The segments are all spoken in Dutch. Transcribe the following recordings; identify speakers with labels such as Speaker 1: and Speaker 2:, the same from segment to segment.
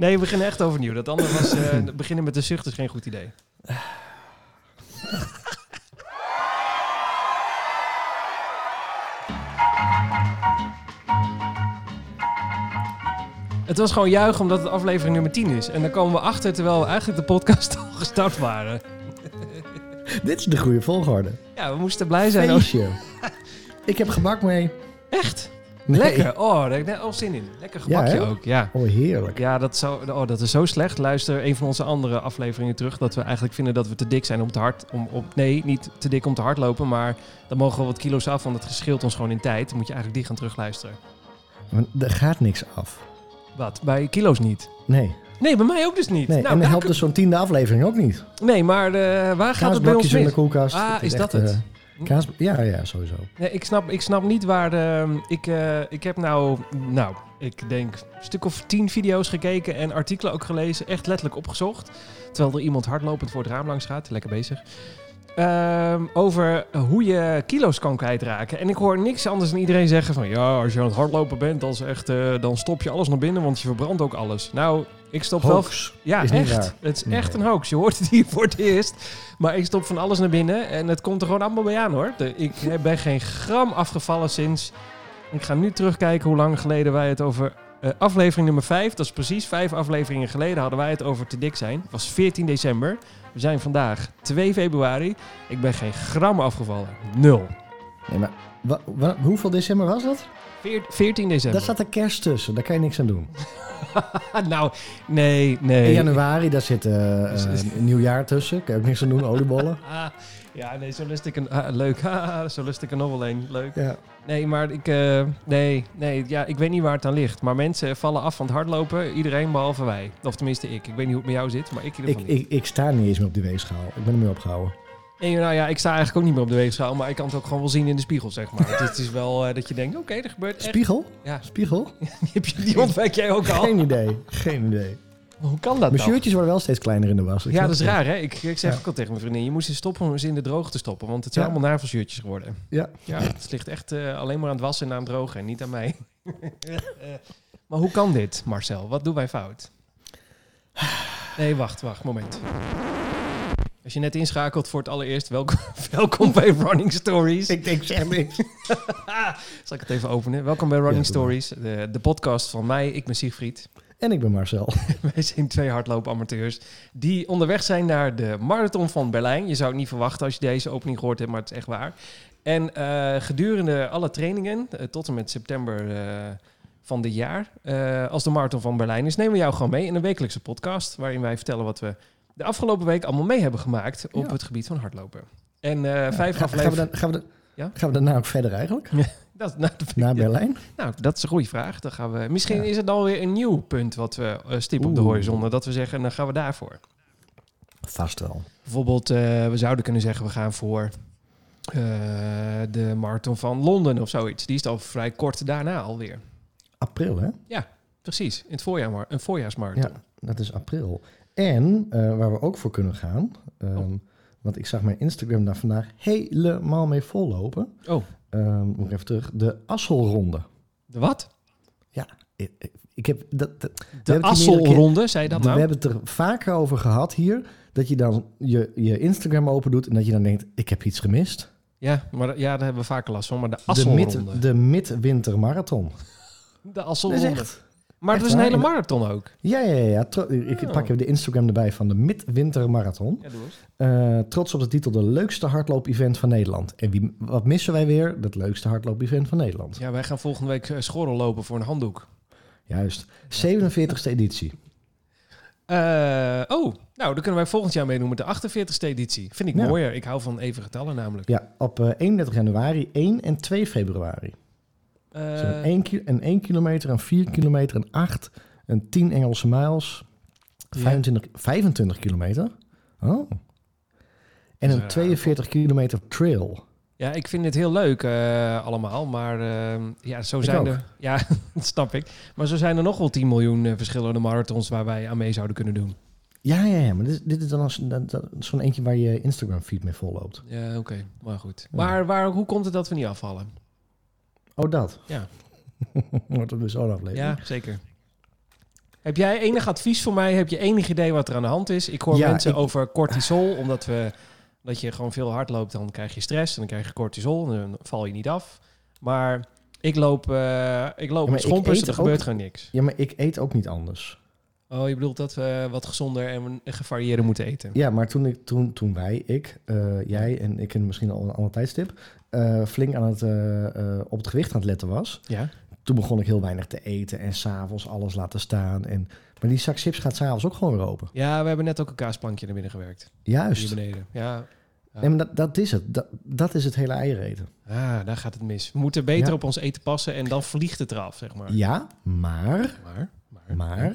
Speaker 1: Nee, we beginnen echt overnieuw. Dat andere was... eh, beginnen met de zucht is geen goed idee. Het was gewoon juichen omdat het aflevering nummer 10 is. En dan komen we achter terwijl we eigenlijk de podcast al gestart waren.
Speaker 2: Dit is de goede volgorde.
Speaker 1: Ja, we moesten blij zijn.
Speaker 2: Ik heb gebak mee.
Speaker 1: Echt?
Speaker 2: Nee.
Speaker 1: Lekker. Oh, daar heb ik net al zin in. Lekker gebakje ook, ja.
Speaker 2: Oh, heerlijk.
Speaker 1: Ja, dat, zou, oh, dat is zo slecht. Luister een van onze andere afleveringen terug. Dat we eigenlijk vinden dat we te dik zijn om te hard... Om, om, nee, niet te dik om te hardlopen. Maar dan mogen we wat kilo's af. Want het scheelt ons gewoon in tijd. Dan moet je eigenlijk die gaan terugluisteren.
Speaker 2: Maar er gaat niks af.
Speaker 1: Wat? Bij kilo's niet?
Speaker 2: Nee.
Speaker 1: Nee, bij mij ook dus niet.
Speaker 2: nee.
Speaker 1: Nou,
Speaker 2: en dan helpt dus zo'n tiende aflevering ook niet.
Speaker 1: Nee, maar eh, waar gaat het bij ons
Speaker 2: Kaasblokjes in de
Speaker 1: mis?
Speaker 2: koelkast.
Speaker 1: Ah, is dat
Speaker 2: echt,
Speaker 1: het?
Speaker 2: eh, Ja, ja, sowieso.
Speaker 1: Nee, ik snap, ik snap niet waar de... Ik, eh, ik heb nou, nou, ik denk een stuk of tien video's gekeken en artikelen ook gelezen. Echt letterlijk opgezocht. Terwijl er iemand hardlopend voor het raam langs gaat. Lekker bezig. Ehm, over hoe je kilo's kan kwijtraken. En ik hoor niks anders dan iedereen zeggen van... Ja, als je aan het hardlopen bent, dan, is echt, eh, dan stop je alles naar binnen, want je verbrandt ook alles. Nou, ik stop wel... Ja,
Speaker 2: Is
Speaker 1: echt. Het is
Speaker 2: Nee.
Speaker 1: echt een hoax. Je hoort het hier voor het eerst. Maar ik stop van alles naar binnen en het komt er gewoon allemaal bij aan hoor. Ik ben geen gram afgevallen sinds. Ik ga nu terugkijken hoe lang geleden wij het over. eh, aflevering nummer 5, dat is precies vijf afleveringen geleden, hadden wij het over te dik zijn. Het was 14 december. We zijn vandaag 2 februari. Ik ben geen gram afgevallen. Nul.
Speaker 2: Nee, maar hoeveel december was dat?
Speaker 1: Veer- 14 december.
Speaker 2: Daar staat de kerst tussen. Daar kan je niks aan doen.
Speaker 1: nou, nee, nee.
Speaker 2: In januari, daar zit
Speaker 1: Dus-
Speaker 2: eh, een nieuwjaar tussen. Kan je ook niks aan doen. Oliebollen.
Speaker 1: Ja, nee, zo lust ik een... ah, leuk. Zo lust ik er nog wel een. Leuk.
Speaker 2: Ja.
Speaker 1: Nee, maar ik, eh, nee, nee, ja, ik weet niet waar het aan ligt. Maar mensen vallen af van het hardlopen. Iedereen behalve wij. Of tenminste ik. Ik weet niet hoe het met jou zit, maar ik in ieder
Speaker 2: Ik,
Speaker 1: niet.
Speaker 2: ik, ik sta niet eens meer op die weegschaal. Ik ben ermee opgehouden.
Speaker 1: Nou ja, ik sta eigenlijk ook niet meer op de weegschaal. Maar ik kan het ook gewoon wel zien in de spiegel, zeg maar. het is wel eh, dat je denkt, oké, er gebeurt echt...
Speaker 2: Spiegel?
Speaker 1: Ja,
Speaker 2: Spiegel?
Speaker 1: die, heb je, die ontwijk jij ook al.
Speaker 2: Geen idee. Geen idee.
Speaker 1: Maar Hoe kan dat
Speaker 2: Mijn
Speaker 1: dan?
Speaker 2: shirtjes worden wel steeds kleiner in de was.
Speaker 1: Ja, dat is raar, hè? Ik, ik zeg
Speaker 2: Ja.
Speaker 1: ook al tegen mijn vriendin, je moest eens stoppen om ze in de droog te stoppen. Want het zijn
Speaker 2: Ja.
Speaker 1: allemaal navelshirtjes geworden.
Speaker 2: Ja.
Speaker 1: Ja, het ligt echt eh, alleen maar aan het wassen en aan het drogen en niet aan mij. Maar hoe kan dit, Marcel? Wat doen wij fout? Nee, wacht, wacht, moment. Als je net inschakelt voor het allereerst, welkom, welkom bij Running Stories.
Speaker 2: Ik denk, zeg niks.
Speaker 1: Zal ik het even openen? Welkom bij Running
Speaker 2: Ja.
Speaker 1: Stories, de, de podcast van mij. Ik ben Siegfried.
Speaker 2: En ik ben Marcel.
Speaker 1: Wij zijn twee hardloopamateurs die onderweg zijn naar de Marathon van Berlijn. Je zou het niet verwachten als je deze opening gehoord hebt, maar het is echt waar. En eh, gedurende alle trainingen, eh, tot en met september eh, van dit jaar, eh, als de Marathon van Berlijn is, nemen we jou gewoon mee in een wekelijkse podcast. Waarin wij vertellen wat we de afgelopen week allemaal mee hebben gemaakt op
Speaker 2: Ja.
Speaker 1: het gebied van hardlopen. En eh, vijf
Speaker 2: Ga- gaan, we dan, gaan, we dan,
Speaker 1: Ja?
Speaker 2: gaan we daarna ook verder eigenlijk?
Speaker 1: Dat, nou, dat-
Speaker 2: Naar Berlijn?
Speaker 1: nou, dat is een goede vraag. Dan gaan we, misschien
Speaker 2: Ja.
Speaker 1: is het dan weer een nieuw punt wat we uh, stippen op de horizon. Dat we zeggen, dan gaan we daarvoor.
Speaker 2: Vast wel.
Speaker 1: Bijvoorbeeld, eh, we zouden kunnen zeggen, we gaan voor de marathon van Londen of zoiets. Die is al vrij kort daarna alweer.
Speaker 2: April, hè?
Speaker 1: Precies, in het voorjaar, maar een voorjaarsmarathon.
Speaker 2: Ja, dat is april. En eh, waar we ook voor kunnen gaan, ehm,
Speaker 1: Oh.
Speaker 2: want ik zag mijn Instagram daar vandaag helemaal mee vollopen.
Speaker 1: Oh,
Speaker 2: moet ik even terug. De Asselronde.
Speaker 1: de wat?
Speaker 2: Ik, ik- ik heb dat, dat-
Speaker 1: De Asselronde, zei je dat
Speaker 2: we
Speaker 1: nou?
Speaker 2: hebben het er vaker over gehad hier. Dat je dan je, je Instagram open doet en dat je dan denkt, ik heb iets gemist.
Speaker 1: Ja, maar ja, daar hebben we vaker last van. Maar de
Speaker 2: De,
Speaker 1: Asselronde.
Speaker 2: mid, de midwinter marathon.
Speaker 1: De
Speaker 2: Dat is echt...
Speaker 1: maar het was een hele
Speaker 2: waar.
Speaker 1: marathon ook.
Speaker 2: Ja, ja, ja. ik
Speaker 1: Oh.
Speaker 2: pak even de Instagram erbij van de midwinter marathon.
Speaker 1: Ja, doe.
Speaker 2: Eh, trots op de titel de leukste hardloop-event van Nederland. En wie, wat missen wij weer? Dat leukste hardloop-event van Nederland.
Speaker 1: Ja, wij gaan volgende week eh, schorrel lopen voor een handdoek.
Speaker 2: Juist. 47ste editie.
Speaker 1: Eh, oh, nou, dan kunnen wij volgend jaar meedoen met de 48ste editie. Vind ik
Speaker 2: Ja.
Speaker 1: mooier. Ik hou van even getallen namelijk.
Speaker 2: Ja, op eh, 31 januari, 1 en 2 februari.
Speaker 1: Eh,
Speaker 2: een 1, ki- een 1 kilometer, een 4 kilometer, een 8, een 10 Engelse miles,
Speaker 1: Ja.
Speaker 2: 25, 25 kilometer. Oh. En een
Speaker 1: raar.
Speaker 2: 42 kilometer trail.
Speaker 1: Ja, ik vind het heel leuk eh, allemaal, maar eh, ja, zo
Speaker 2: Ik
Speaker 1: zijn
Speaker 2: ook.
Speaker 1: er... Ja, dat snap ik. Maar zo zijn er nog wel 10 miljoen verschillende marathons waar wij aan mee zouden kunnen doen.
Speaker 2: Ja, ja, ja, maar dit, dit is dan zo'n eentje waar je Instagram feed mee volloopt.
Speaker 1: Ja, oké, maar goed. Maar waar, hoe komt het dat we niet afvallen?
Speaker 2: Oh, dat.
Speaker 1: Ja.
Speaker 2: Wordt het dus zo'n aflevering.
Speaker 1: Ja, zeker. Heb jij enig advies voor mij? Heb je enig idee wat er aan de hand is? Ik hoor
Speaker 2: Ja,
Speaker 1: mensen
Speaker 2: ik-
Speaker 1: over cortisol, omdat we dat je gewoon veel hard loopt, dan krijg je stress en dan krijg je cortisol en dan val je niet af. Maar ik loop, eh ik loop
Speaker 2: maar
Speaker 1: met schompers, er
Speaker 2: ook-
Speaker 1: gebeurt gewoon niks.
Speaker 2: Ja, maar ik eet ook niet anders.
Speaker 1: Oh, je bedoelt dat we wat gezonder en gevarieerder moeten eten?
Speaker 2: Ja, maar toen, ik, toen, toen wij, ik, eh, jij en ik en misschien al een ander tijdstip, eh, flink aan het, eh, eh, op het gewicht aan het letten was,
Speaker 1: Ja.
Speaker 2: toen begon ik heel weinig te eten en s'avonds alles laten staan. En, maar die zak chips gaat s'avonds ook gewoon weer open.
Speaker 1: Ja, we hebben net ook een kaasplankje naar binnen gewerkt. Hier
Speaker 2: Juist.
Speaker 1: beneden. Ja. Ja.
Speaker 2: Nee, maar dat, dat is het. Dat, dat is het hele eieren eten.
Speaker 1: Ah, daar gaat het mis. We moeten beter
Speaker 2: Ja.
Speaker 1: op ons eten passen en dan vliegt het eraf, zeg maar.
Speaker 2: Ja, maar
Speaker 1: Maar, maar,
Speaker 2: Maar?
Speaker 1: Ja.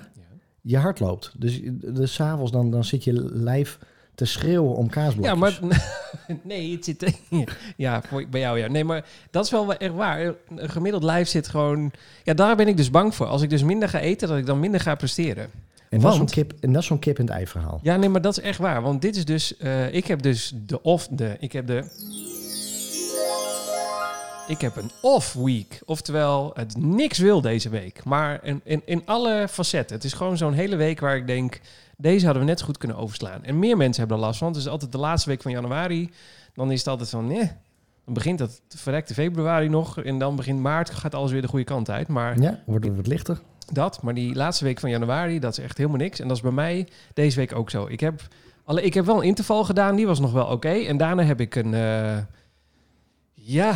Speaker 2: je hart loopt. Dus, dus s'avonds dan, dan zit je lijf te schreeuwen om kaasblokjes.
Speaker 1: Ja, maar nee, het zit ja voor, bij jou ja. Nee, maar dat is wel echt waar. Een gemiddeld lijf zit gewoon. Ja, daar ben ik dus bang voor. Als ik dus minder ga eten, dat ik dan minder ga presteren.
Speaker 2: en, dat is zo'n
Speaker 1: want-
Speaker 2: kip, en dat is zo'n kip het ei verhaal.
Speaker 1: Ja, nee, maar dat is echt waar. Want dit is dus. eh, ik heb dus de off. De, ik heb de. Ik heb een off week. Oftewel, het niks wil deze week. Maar in, in, in alle facetten. Het is gewoon zo'n hele week waar ik denk. Deze hadden we net zo goed kunnen overslaan. En meer mensen hebben er last van. Het is altijd de laatste week van januari. Dan is het altijd van. Nee, dan begint het verrekte februari nog. En dan begint maart. Gaat alles weer de goede kant uit. Maar
Speaker 2: Ja, wordt het wat lichter.
Speaker 1: dat, maar die laatste week van januari, dat is echt helemaal niks. En dat is bij mij deze week ook zo. Ik heb, alle, ik heb wel een interval gedaan, die was nog wel oké. En daarna heb ik een, eh, ja...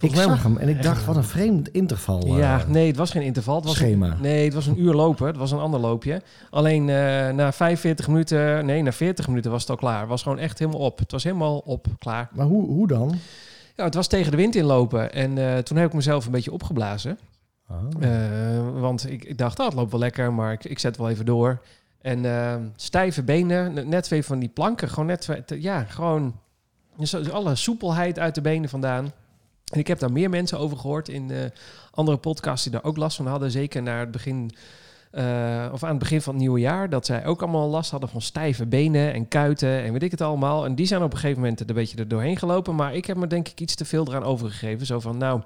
Speaker 2: Ik zag hem en ik dacht, wat een vreemd interval. eh,
Speaker 1: Ja, nee, het was geen interval. Het was
Speaker 2: schema.
Speaker 1: Een, nee, het was een uur lopen. Het was een ander loopje. Alleen eh, na 45 minuten, nee, na 40 minuten was het al klaar. Het was gewoon echt helemaal op. Het was helemaal op, klaar.
Speaker 2: Maar hoe, hoe dan?
Speaker 1: Ja, het was tegen de wind inlopen. En eh, toen heb ik mezelf een beetje opgeblazen.
Speaker 2: Ah.
Speaker 1: Eh, want ik, ik dacht, oh, het loopt wel lekker, maar ik, ik zet wel even door. En eh, stijve benen, net twee van die planken, gewoon net, ja, gewoon alle soepelheid uit de benen vandaan. En ik heb daar meer mensen over gehoord in eh, andere podcasts die daar ook last van hadden. Zeker naar het begin, eh, of aan het begin van het nieuwe jaar, dat zij ook allemaal last hadden van stijve benen en kuiten en weet ik het allemaal. En die zijn op een gegeven moment een beetje er doorheen gelopen. Maar ik heb me denk ik iets te veel eraan overgegeven. Zo van, nou,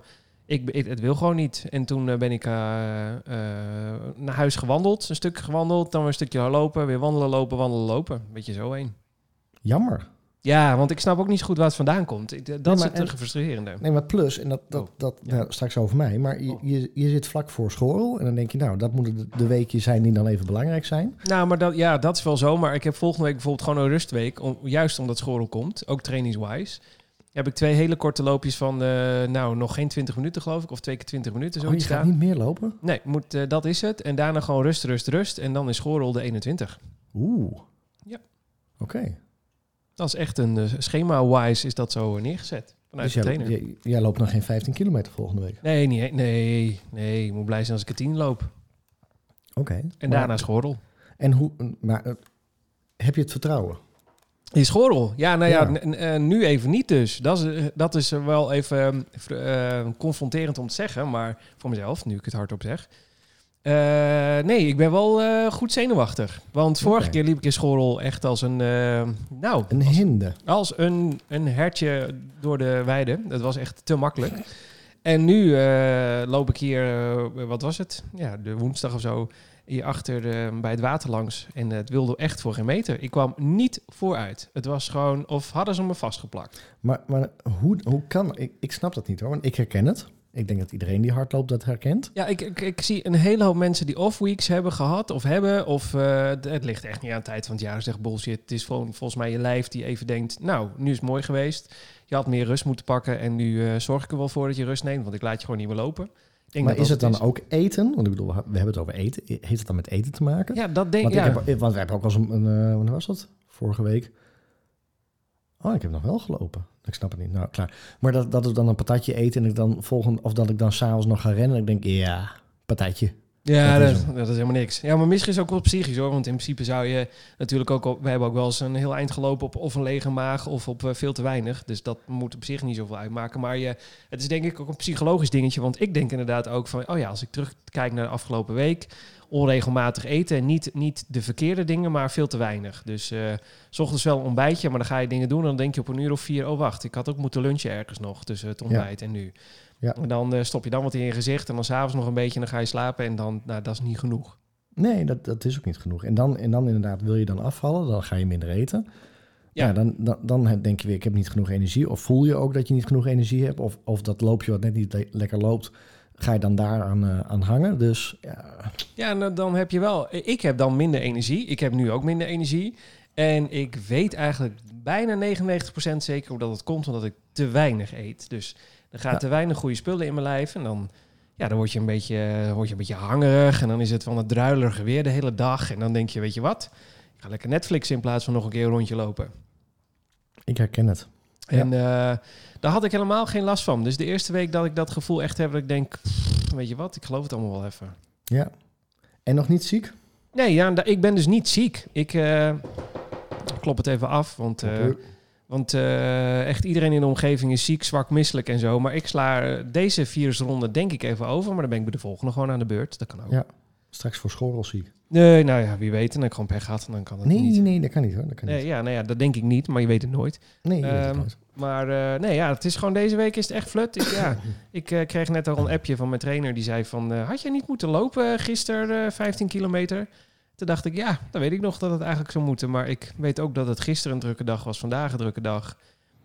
Speaker 1: ik, het wil gewoon niet. En toen eh, ben ik naar huis gewandeld. Een stuk gewandeld, dan weer een stukje lopen. Weer wandelen, lopen, wandelen, lopen. Beetje zo heen.
Speaker 2: Jammer.
Speaker 1: Ja, want ik snap ook niet zo goed waar het vandaan komt. Ik- Dat
Speaker 2: Nee,
Speaker 1: is het
Speaker 2: en-
Speaker 1: eh, frustrerende.
Speaker 2: Nee, maar plus, en dat, dat,
Speaker 1: Oh,
Speaker 2: dat
Speaker 1: ja.
Speaker 2: nou, straks over mij, maar je,
Speaker 1: Oh.
Speaker 2: je, je zit vlak voor school en dan denk je, nou, dat moeten de, de weekjes zijn die dan even belangrijk zijn.
Speaker 1: Nou, maar dat, ja, dat is wel zo. Maar ik heb volgende week bijvoorbeeld gewoon een rustweek. Om, juist omdat school komt, ook trainingswise. Heb ik twee hele korte loopjes van, eh, nou, nog geen 20 minuten geloof ik. Of twee keer 20 minuten,
Speaker 2: Oh, je
Speaker 1: zoiets
Speaker 2: gaat
Speaker 1: daar.
Speaker 2: niet meer lopen?
Speaker 1: Nee, moet, eh, dat is het. En daarna gewoon rust, rust, rust. En dan is schoolrol de 21.
Speaker 2: Oeh.
Speaker 1: Ja.
Speaker 2: Oké.
Speaker 1: Dat is echt een eh, schema-wise is dat zo neergezet. Vanuit
Speaker 2: Dus
Speaker 1: de trainer.
Speaker 2: jij, jij loopt nog geen 15 kilometer volgende week.
Speaker 1: Nee, nee, nee, nee. Ik moet blij zijn als ik een 10 loop.
Speaker 2: Oké.
Speaker 1: En
Speaker 2: Maar-
Speaker 1: daarna schoorrol.
Speaker 2: En hoe, maar eh, heb je het vertrouwen?
Speaker 1: Die schoorrol. Ja, nou ja,
Speaker 2: Ja.
Speaker 1: eh, nu even niet dus. Dat is, dat is wel even eh, eh, confronterend om te zeggen, maar voor mezelf, nu ik het hardop zeg. Eh, nee, ik ben wel eh, goed zenuwachtig. Want vorige keer liep ik in schoorrol echt als een, eh, nou,
Speaker 2: Een hinde.
Speaker 1: als een, een hertje door de weide. Dat was echt te makkelijk. En nu loop ik hier, wat was het? Ja, de woensdag of zo, hier achter bij het water langs. En het wilde echt voor geen meter. Ik kwam niet vooruit. Het was gewoon, of hadden ze me vastgeplakt.
Speaker 2: Maar, maar hoe, hoe kan... Ik, ik snap dat niet hoor, want ik herken het. Ik denk dat iedereen die hardloopt dat herkent.
Speaker 1: Ja, ik, ik, ik zie een hele hoop mensen die off-weeks hebben gehad of hebben. Of eh, het- ligt echt niet aan de tijd van het jaar. Zeg bullshit. Het is gewoon volgens mij je lijf die even denkt, nou, nu is het mooi geweest. Je had meer rust moeten pakken en nu eh, zorg ik er wel voor dat je rust neemt. Want ik laat je gewoon niet meer lopen. Denk
Speaker 2: maar
Speaker 1: dat
Speaker 2: is het dan ook eten? Want ik bedoel, we hebben het over eten. Heeft het dan met eten te maken?
Speaker 1: Ja, dat denk
Speaker 2: want,
Speaker 1: ik.
Speaker 2: heb, want we hebben ook eens een... een eh, wanneer was dat? Vorige week. Oh, ik heb nog wel gelopen. Ik snap het niet. Nou, klaar. Maar dat, dat is dan een patatje eten en ik dan volgend... Of dat ik dan s'avonds nog ga rennen en ik denk, ja, patatje.
Speaker 1: Ja,
Speaker 2: Dat
Speaker 1: dat,
Speaker 2: is
Speaker 1: dat, is helemaal niks. Ja, maar misschien is het ook wel psychisch hoor. Want in principe zou je natuurlijk ook... Al, we hebben ook wel eens een heel eind gelopen op of een lege maag of op eh, veel te weinig. Dus dat moet op zich niet zoveel uitmaken. Maar je, het is denk ik ook een psychologisch dingetje. Want ik denk inderdaad ook van... Oh ja, als ik terugkijk naar de afgelopen week... Onregelmatig eten en niet, niet de verkeerde dingen, maar veel te weinig. Dus eh, s ochtends wel een ontbijtje, maar dan ga je dingen doen... en dan denk je op een uur of vier... Oh wacht, ik had ook moeten lunchen ergens nog tussen het ontbijt en nu.
Speaker 2: Ja.
Speaker 1: En dan eh, stop je dan wat in je gezicht en dan s'avonds nog een beetje en dan ga je slapen en dan, nou, dat is niet genoeg.
Speaker 2: Nee, dat, dat is ook niet genoeg. En dan, en dan inderdaad, wil je dan afvallen, dan ga je minder eten.
Speaker 1: Ja.
Speaker 2: Ja, dan, dan, dan denk je weer, ik heb niet genoeg energie. Of voel je ook dat je niet genoeg energie hebt. Of, of dat loopje wat net niet le- lekker loopt, ga je dan daar aan, eh, aan hangen. Dus ja,
Speaker 1: Ja, dan- dan heb je wel... Ik heb dan minder energie. Ik heb nu ook minder energie. En ik weet eigenlijk bijna 99% zeker hoe dat het komt, omdat ik te weinig eet. Dus er gaat
Speaker 2: Ja.
Speaker 1: te weinig goede spullen in mijn lijf. En dan, ja, dan word je, een beetje, word je een beetje hangerig. En dan is het van het druilerige weer de hele dag. En dan denk je, weet je wat? Ik ga lekker Netflix in plaats van nog een keer een rondje lopen.
Speaker 2: ik herken het. Ja.
Speaker 1: En eh, daar had ik helemaal geen last van. Dus de eerste week dat ik dat gevoel echt heb, dat ik denk, weet je wat? Ik geloof het allemaal wel even.
Speaker 2: Ja. En nog niet ziek?
Speaker 1: Nee, ja, ik ben dus niet ziek. Ik eh, klop het even af, want, eh, want eh, echt iedereen in de omgeving is ziek, zwak, misselijk en zo. Maar ik sla eh, deze virusronde denk ik even over, maar dan ben ik bij de volgende gewoon aan de beurt. Dat kan ook.
Speaker 2: Ja. Straks voor school ziek.
Speaker 1: Nee, nou ja, wie weet. En dan heb ik gewoon pech gehad en dan kan het
Speaker 2: Nee,
Speaker 1: niet.
Speaker 2: nee, dat kan niet hoor. Dat kan
Speaker 1: Nee,
Speaker 2: niet.
Speaker 1: ja, nou ja, dat denk ik niet, maar je weet het nooit.
Speaker 2: Nee, je weet het
Speaker 1: Ehm,
Speaker 2: nooit.
Speaker 1: Maar eh, nee, ja, het is gewoon deze week is het echt flut. Ik, ja, ik kreeg net al een appje van mijn trainer die zei van... had jij niet moeten lopen gisteren eh 15 kilometer? Toen dacht ik, ja, dan weet ik nog dat het eigenlijk zou moeten. Maar ik weet ook dat het gisteren een drukke dag was, vandaag een drukke dag.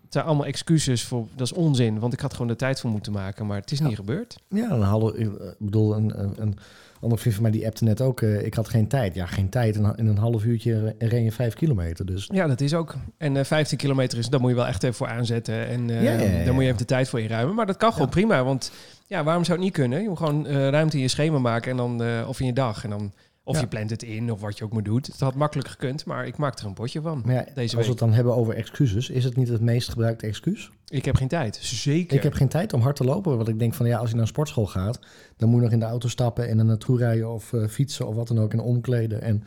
Speaker 1: Het zijn allemaal excuses voor, dat is onzin. Want ik had gewoon de tijd voor moeten maken, maar het is niet gebeurd.
Speaker 2: Ja, een halve, ik bedoel, een, een, een andere vriend van mij die appte net ook, eh, ik had geen tijd. Ja, geen tijd. In, in een half uurtje ren je vijf kilometer. Dus
Speaker 1: Ja, dat is ook. En eh 15 kilometer is, daar moet je wel echt even voor aanzetten. En eh,
Speaker 2: Ja, ja, ja,
Speaker 1: daar moet je even de tijd voor inruimen. Maar dat kan gewoon prima. Want ja, waarom zou het niet kunnen? Je moet gewoon eh, ruimte in je schema maken en dan, eh, of in je dag. En dan, of
Speaker 2: Ja.
Speaker 1: je plant het in, of wat je ook maar doet. Het had makkelijk gekund, maar ik maak er een potje van.
Speaker 2: maar ja,
Speaker 1: Deze
Speaker 2: als we
Speaker 1: week.
Speaker 2: het dan hebben over excuses, is het niet het meest gebruikte excuus?
Speaker 1: Ik heb geen tijd. Zeker.
Speaker 2: Ik heb geen tijd om hard te lopen. Want ik denk van ja, als je naar een sportschool gaat, dan moet je nog in de auto stappen en er naartoe rijden of eh, fietsen of wat dan ook en omkleden. En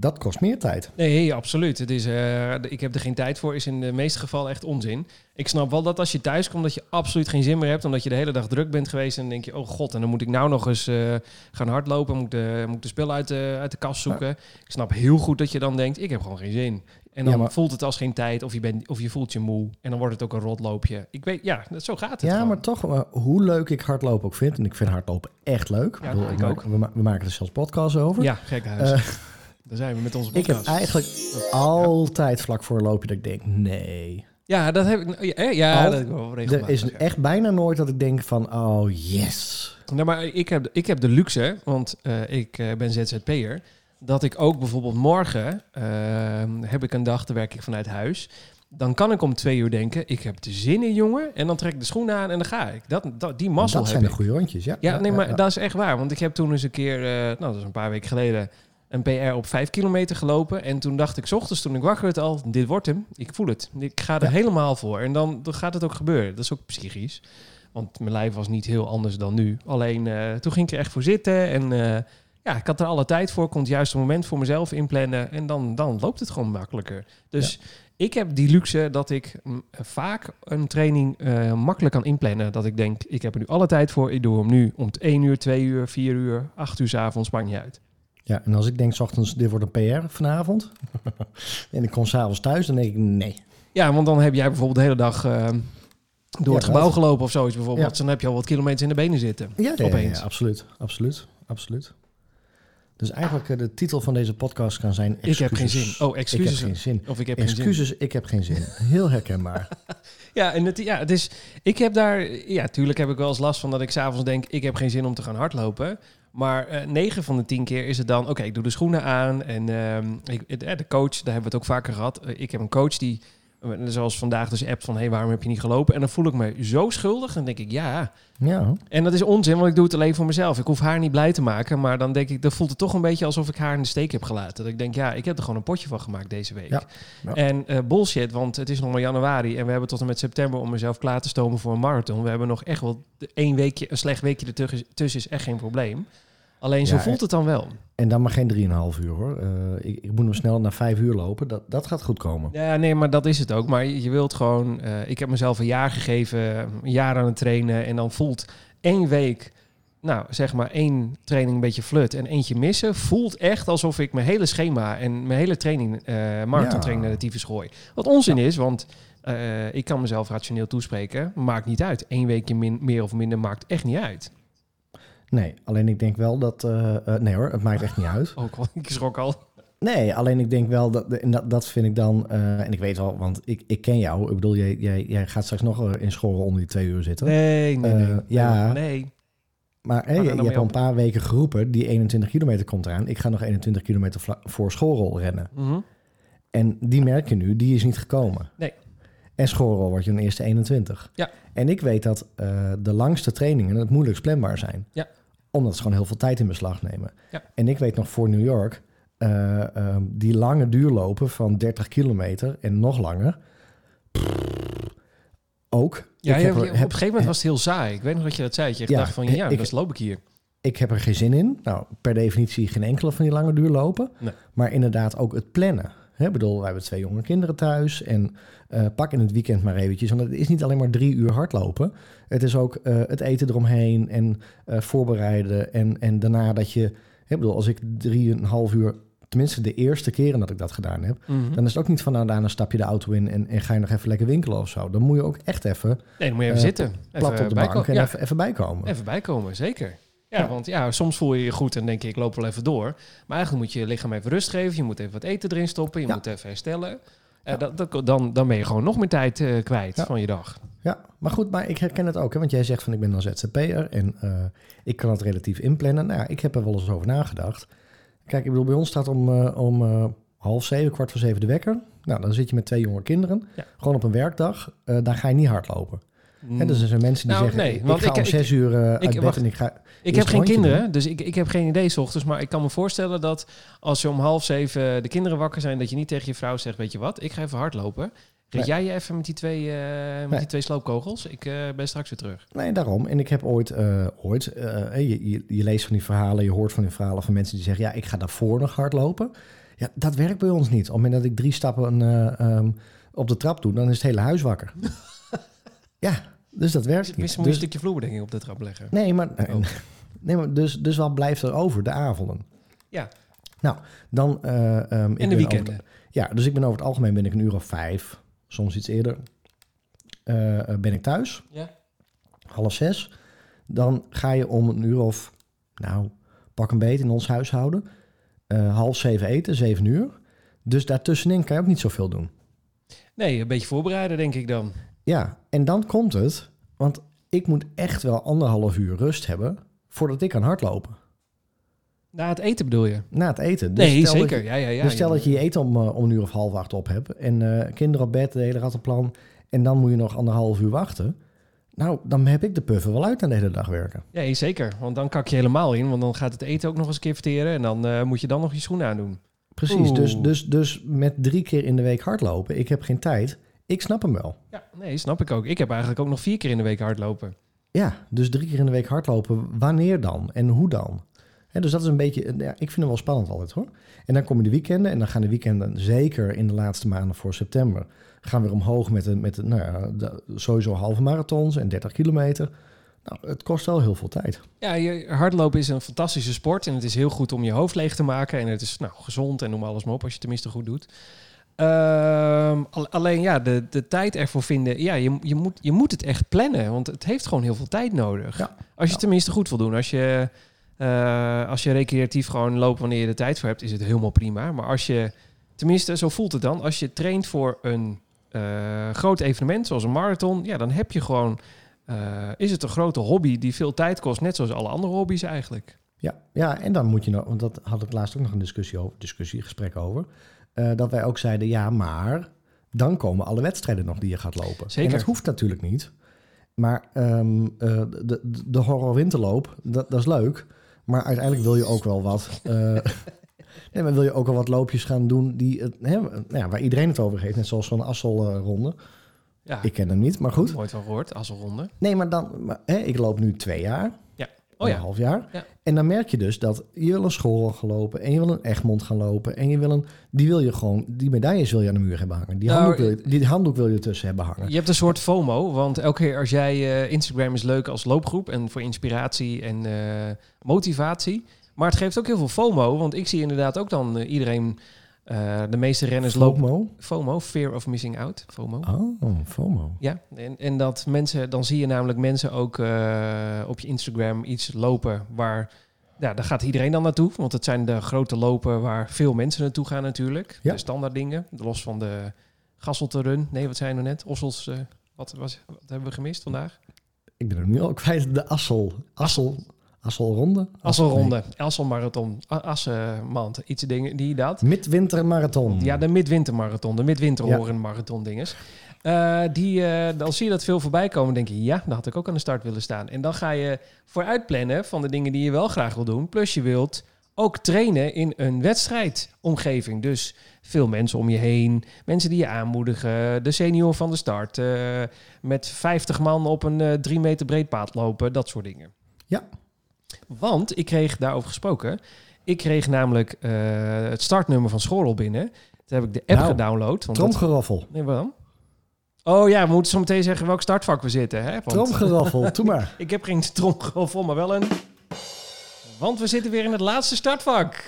Speaker 2: dat kost meer tijd.
Speaker 1: Nee, absoluut. Het is, eh, ik heb er geen tijd voor, is in de meeste gevallen echt onzin. Ik snap wel dat als je thuis komt, dat je absoluut geen zin meer hebt, omdat je de hele dag druk bent geweest. En dan denk je, oh god, en dan moet ik nou nog eens eh, gaan hardlopen, moet ik de, moet ik de spullen uit de, uit de kast zoeken. Ik snap heel goed dat je dan denkt, ik heb gewoon geen zin. En dan
Speaker 2: Ja, maar-
Speaker 1: voelt het als geen tijd, of je, bent, of je voelt je moe. En dan wordt het ook een rotloopje. Ik weet, ja, zo gaat het
Speaker 2: Ja,
Speaker 1: gewoon.
Speaker 2: maar toch, eh, hoe leuk ik hardlopen ook vind. En ik vind hardlopen echt leuk.
Speaker 1: Ja,
Speaker 2: bedoel,
Speaker 1: ik ook.
Speaker 2: We maken er zelfs podcasts over.
Speaker 1: Ja, gek huis. Daar zijn we met onze
Speaker 2: ik heb
Speaker 1: podcast.
Speaker 2: eigenlijk altijd vlak voor een loopje dat ik denk, nee.
Speaker 1: Ja, dat heb ik. Ja, ja
Speaker 2: Al-
Speaker 1: dat heb ik wel
Speaker 2: Er is
Speaker 1: ja.
Speaker 2: echt bijna nooit dat ik denk van, oh yes.
Speaker 1: Nou, maar ik heb, ik heb de luxe, want eh, ik eh, ben ZZP'er, dat ik ook bijvoorbeeld morgen eh, heb ik een dag, dan werk ik vanuit huis. Dan kan ik om twee uur denken, ik heb de zin in, jongen. En dan trek ik de schoenen aan en dan ga ik. Dat, dat, die mazzel
Speaker 2: dat
Speaker 1: heb
Speaker 2: zijn
Speaker 1: ik.
Speaker 2: de goede rondjes, ja.
Speaker 1: Ja, nee, maar
Speaker 2: ja.
Speaker 1: dat is echt waar. Want ik heb toen eens een keer, eh, nou, dat is een paar weken geleden, een PR op vijf kilometer gelopen. En toen dacht ik, 's ochtends toen ik wakker werd al, dit wordt hem. Ik voel het. Ik ga er
Speaker 2: Ja.
Speaker 1: helemaal voor. En dan, dan gaat het ook gebeuren. Dat is ook psychisch. Want mijn lijf was niet heel anders dan nu. Alleen eh, toen ging ik er echt voor zitten. En eh, ja, ik had er alle tijd voor. Kon het juiste moment voor mezelf inplannen. En dan, dan loopt het gewoon makkelijker. Dus ik heb die luxe dat ik mm, vaak een training eh, makkelijk kan inplannen. Dat ik denk, ik heb er nu alle tijd voor. Ik doe hem nu om 1 uur, 2 uur, 4 uur, 8 uur 's avonds. Maakt niet uit.
Speaker 2: Ja, en als ik denk, 's ochtends, dit wordt een PR vanavond. en ik kom s'avonds thuis, dan denk ik, nee.
Speaker 1: Ja, want dan heb jij bijvoorbeeld de hele dag eh, door
Speaker 2: Ja,
Speaker 1: het gebouw
Speaker 2: dat.
Speaker 1: gelopen of zoiets bijvoorbeeld.
Speaker 2: Ja.
Speaker 1: Dan heb je al wat kilometers in de benen zitten.
Speaker 2: Ja, ja,
Speaker 1: Opeens.
Speaker 2: absoluut, absoluut, absoluut. Dus eigenlijk eh, de titel van deze podcast kan zijn
Speaker 1: Ik heb geen zin. Oh, excuses.
Speaker 2: Ik heb geen zin.
Speaker 1: Of ik heb geen zin.
Speaker 2: Excuses, ik heb geen zin. Heel herkenbaar.
Speaker 1: Ja, en het, ja, het is, ik heb daar, ja, tuurlijk heb ik wel eens last van dat ik s'avonds denk, ik heb geen zin om te gaan hardlopen. Maar eh 9 van de 10 keer is het dan, oké, ik doe de schoenen aan. En ehm, ik, eh, de coach, daar hebben we het ook vaker gehad. Eh, ik heb een coach die, zoals vandaag dus app van, hé, hey, waarom heb je niet gelopen? En dan voel ik me zo schuldig. Dan denk ik, ja.
Speaker 2: Ja,
Speaker 1: En dat is onzin, want ik doe het alleen voor mezelf. Ik hoef haar niet blij te maken. Maar dan denk ik, dan voelt het toch een beetje alsof ik haar in de steek heb gelaten. Dat ik denk, ja, ik heb er gewoon een potje van gemaakt deze week.
Speaker 2: Ja, ja.
Speaker 1: En eh, bullshit, want het is nog maar januari. En we hebben tot en met september om mezelf klaar te stomen voor een marathon. We hebben nog echt wel één weekje, een slecht weekje ertussen tussen is echt geen probleem. Alleen zo
Speaker 2: Ja,
Speaker 1: voelt het dan wel.
Speaker 2: en dan maar geen 3,5 uur hoor. Eh, ik, ik moet hem snel naar 5 uur lopen. Dat, dat gaat goed komen.
Speaker 1: Ja, nee, maar dat is het ook. Maar je, wilt gewoon... eh, ik heb mezelf een jaar gegeven, een jaar aan het trainen. En dan voelt één week, nou zeg maar één training een beetje flut en eentje missen. Voelt echt alsof ik mijn hele schema en mijn hele training, eh marathontraining naar de tyfus gooi. Wat onzin is, want ik kan mezelf rationeel toespreken. Maakt niet uit. Eén weekje min, meer of minder maakt echt niet uit.
Speaker 2: Nee, alleen ik denk wel dat... eh, eh, nee hoor, het maakt echt niet uit.
Speaker 1: Ook al, ik schrok al.
Speaker 2: Nee, alleen ik denk wel dat... Dat, dat vind ik dan... eh, en ik weet wel, want ik, ik ken jou. Ik bedoel, jij, jij, jij gaat straks nog in school onder die twee uur zitten.
Speaker 1: Nee, nee, nee.
Speaker 2: Ja.
Speaker 1: Nee.
Speaker 2: Maar je, je hebt al een paar weken geroepen... die 21 kilometer komt eraan. Ik ga nog 21 kilometer voor schoolrol rennen.
Speaker 1: Mhm.
Speaker 2: En die merk je nu, die is niet gekomen.
Speaker 1: Nee.
Speaker 2: En schoolrol wordt je een eerste 21.
Speaker 1: Ja.
Speaker 2: En ik weet dat de langste trainingen het moeilijkst planbaar zijn.
Speaker 1: Ja.
Speaker 2: Omdat ze gewoon heel veel tijd in beslag nemen.
Speaker 1: Ja.
Speaker 2: En ik weet nog voor New York, eh, ehm, die lange duurlopen van 30 kilometer en nog langer. ook.
Speaker 1: Ja,
Speaker 2: heb er,
Speaker 1: op een gegeven moment was het heel saai. Ik weet nog dat je dat zei. Je
Speaker 2: Ja,
Speaker 1: dacht van, ja,
Speaker 2: ik-
Speaker 1: dat loop ik hier.
Speaker 2: ik heb er geen zin in. Nou, per definitie geen enkele van die lange duurlopen.
Speaker 1: Nee.
Speaker 2: Maar inderdaad ook het plannen. Hè, ik bedoel, wij hebben twee jonge kinderen thuis. En eh, pak in het weekend maar eventjes. Want het is niet alleen maar drie uur hardlopen. Het is ook eh, het eten eromheen en eh, voorbereiden. En, en daarna dat je... hè, ik bedoel, als ik drieënhalf uur... Tenminste, de eerste keren dat ik dat gedaan heb...
Speaker 1: Mhm.
Speaker 2: dan is het ook niet van nou, daarna stap je de auto in... En, en ga je nog even lekker winkelen of zo. Dan moet je ook echt even
Speaker 1: Nee, dan moet je even zitten.
Speaker 2: plat
Speaker 1: Even
Speaker 2: op de bank en
Speaker 1: ja,
Speaker 2: even, even bijkomen.
Speaker 1: even bijkomen, zeker. Ja, want ja, soms voel je je goed en denk je, ik loop wel even door. Maar eigenlijk moet je je lichaam even rust geven. Je moet even wat eten erin stoppen. Je moet even herstellen.
Speaker 2: Ja.
Speaker 1: dat, dat, dan, dan ben je gewoon nog meer tijd eh, kwijt
Speaker 2: Ja.
Speaker 1: van je dag.
Speaker 2: Ja, maar goed, maar ik herken het ook. Hè, want jij zegt van ik ben dan ZZP'er en eh, ik kan het relatief inplannen. Nou ja, ik heb er wel eens over nagedacht. Kijk, ik bedoel, bij ons staat om, om half zeven, kwart voor zeven de wekker. Nou, dan zit je met twee jonge kinderen.
Speaker 1: Ja.
Speaker 2: Gewoon op een werkdag. daar ga je niet hardlopen. Hè, dus er zijn mensen die
Speaker 1: Nou,
Speaker 2: zeggen,
Speaker 1: nee,
Speaker 2: ik
Speaker 1: want
Speaker 2: ga
Speaker 1: ik-
Speaker 2: om
Speaker 1: ik-
Speaker 2: zes uur eh, uit bed
Speaker 1: wacht.
Speaker 2: en ik ga...
Speaker 1: Ik heb
Speaker 2: een
Speaker 1: geen kinderen, dus ik, ik heb geen idee 's ochtends. Maar ik kan me voorstellen dat als je om half zeven de kinderen wakker zijn... dat je niet tegen je vrouw zegt, weet je wat, ik ga even hardlopen. Red
Speaker 2: Nee.
Speaker 1: jij je even met die twee, eh, met
Speaker 2: Nee.
Speaker 1: die twee sloopkogels? Ik eh, ben straks weer terug.
Speaker 2: Nee, daarom. En ik heb ooit, ooit je, je, je leest van die verhalen, je hoort van die verhalen van mensen die zeggen, ja, ik ga daarvoor nog hardlopen. Ja, dat werkt bij ons niet. Op het moment dat ik drie stappen eh, ehm, op de trap doe, dan is het hele huis wakker. ja, dus dat werkt
Speaker 1: Misschien
Speaker 2: niet.
Speaker 1: moet je een
Speaker 2: Dus,
Speaker 1: stukje vloerbedekking op de trap leggen.
Speaker 2: nee, maar, nee,
Speaker 1: Oh.
Speaker 2: nee, maar dus, dus wat blijft er over? De avonden.
Speaker 1: Ja.
Speaker 2: Nou, dan... eh, ehm,
Speaker 1: de
Speaker 2: over-
Speaker 1: weekenden.
Speaker 2: ja, dus ik ben over het algemeen ben ik een uur of vijf, soms iets eerder, eh, eh, ben ik thuis
Speaker 1: Ja.
Speaker 2: half zes. Dan ga je om een uur of, nou, pak een beet in ons huishouden. eh, half zeven eten, zeven uur. Dus daartussenin kan je ook niet zoveel doen.
Speaker 1: Nee, een beetje voorbereiden denk ik dan.
Speaker 2: Ja, en dan komt het, want ik moet echt wel anderhalf uur rust hebben voordat ik kan hardlopen.
Speaker 1: Na het eten bedoel je?
Speaker 2: Na het eten. Dus
Speaker 1: nee,
Speaker 2: dat
Speaker 1: zeker.
Speaker 2: je-
Speaker 1: ja, ja, ja.
Speaker 2: dus stel dat je je eten om, eh, om een uur of half acht op hebt en eh, kinderen op bed, de hele rattenplan. En dan moet je nog anderhalf uur wachten. Nou, dan heb ik de puffer wel uit aan de hele dag werken.
Speaker 1: Ja, zeker. Want dan kak je helemaal in. Want dan gaat het eten ook nog eens een keer verteren. En dan eh, moet je dan nog je schoenen aandoen.
Speaker 2: Precies,
Speaker 1: Oeh.
Speaker 2: dus, dus, dus met drie keer in de week hardlopen, ik heb geen tijd. Ik snap hem wel.
Speaker 1: Ja, nee, snap ik ook. Ik heb eigenlijk ook nog vier keer in de week hardlopen.
Speaker 2: Ja, dus drie keer in de week hardlopen, wanneer dan en hoe dan? Dus dat is een beetje, ja, ik vind het wel spannend altijd hoor. En dan komen de weekenden en dan gaan de weekenden zeker in de laatste maanden voor september. Gaan weer omhoog met, de, met nou ja, de, sowieso halve marathons en 30 kilometer. Nou, het kost wel heel veel tijd.
Speaker 1: Ja, hardlopen is een fantastische sport. En het is heel goed om je hoofd leeg te maken. En het is nou, gezond en noem alles maar op als je het tenminste goed doet. Ehm, al- alleen ja, de, de tijd ervoor vinden. Ja, je, je, moet, je moet het echt plannen. Want het heeft gewoon heel veel tijd nodig.
Speaker 2: Ja.
Speaker 1: Als je
Speaker 2: Ja.
Speaker 1: het tenminste goed wil doen. Als je, eh, als je recreatief gewoon loopt wanneer je er tijd voor hebt, is het helemaal prima. Maar als je, tenminste, zo voelt het dan. Als je traint voor een eh, groot evenement, zoals een marathon. Ja, dan heb je gewoon... eh, is het een grote hobby die veel tijd kost, net zoals alle andere hobby's eigenlijk.
Speaker 2: Ja, ja, en dan moet je nog, want dat had ik laatst ook nog een discussie over, discussie, gesprek over. Eh, dat wij ook zeiden, ja, maar dan komen alle wedstrijden nog die je gaat lopen.
Speaker 1: Zeker.
Speaker 2: En dat hoeft natuurlijk niet. Maar ehm, eh, de, de, de horror winterloop, dat, dat is leuk. Maar uiteindelijk wil je ook wel wat. eh, nee, maar wil je ook wel wat loopjes gaan doen die het, hè, nou ja, waar iedereen het over heeft. Net zoals zo'n Assel-ronde.
Speaker 1: Ja,
Speaker 2: ik ken hem niet, maar goed.
Speaker 1: nooit van gehoord, Asselronde.
Speaker 2: Nee, maar dan, maar, hè, ik loop nu twee jaar.
Speaker 1: Oh ja.
Speaker 2: Een half jaar.
Speaker 1: Ja.
Speaker 2: En dan merk je dus dat je wil een school gaan lopen en je wil een Egmond gaan lopen en je wil een, die wil je gewoon, die medailles wil je aan de muur hebben hangen. Die,
Speaker 1: Nou,
Speaker 2: handdoek, wil je, die handdoek wil je ertussen hebben hangen.
Speaker 1: Je hebt een soort FOMO, want elke keer als jij eh, Instagram is leuk als loopgroep en voor inspiratie en eh, motivatie. Maar het geeft ook heel veel FOMO, want ik zie inderdaad ook dan eh, iedereen Eh, de meeste renners lopen...
Speaker 2: FOMO?
Speaker 1: FOMO, Fear of Missing Out. FOMO.
Speaker 2: Oh, FOMO.
Speaker 1: Ja, en, en dat mensen, dan zie je namelijk mensen ook eh, op je Instagram iets lopen waar, ja, daar gaat iedereen dan naartoe. Want het zijn de grote lopen waar veel mensen naartoe gaan natuurlijk.
Speaker 2: Ja.
Speaker 1: De standaard dingen, los van de Gasselte Run. Nee, wat zijn we net? Ossels, eh, wat, was, wat hebben we gemist vandaag?
Speaker 2: Ik ben er nu al kwijt. De Assel. Assel. Asselronde?
Speaker 1: Asselronde, Asselmarathon, Assenmand, iets dingen, die dat.
Speaker 2: Midwintermarathon.
Speaker 1: Ja, de midwintermarathon, de midwinterhorenmarathon dinges. Eh, die, eh, dan zie je dat veel voorbij komen. denk je, ja, daar had ik ook aan de start willen staan. En dan ga je vooruit plannen van de dingen die je wel graag wil doen. Plus je wilt ook trainen in een wedstrijdomgeving. Dus veel mensen om je heen, mensen die je aanmoedigen, de senior van de start, eh, met 50 man op een drie meter breed paad lopen, dat soort dingen.
Speaker 2: Ja.
Speaker 1: Want ik kreeg daarover gesproken. Ik kreeg namelijk eh, het startnummer van Schorrel binnen. Toen heb ik de app
Speaker 2: Nou,
Speaker 1: gedownload. Want dat-
Speaker 2: Tromgeroffel.
Speaker 1: Nee, waarom? Oh ja, we moeten zo meteen zeggen welk startvak we zitten. Hè? Want
Speaker 2: Tromgeroffel. Doe maar.
Speaker 1: ik heb geen tromgeroffel, maar wel een... Want we zitten weer in het laatste startvak.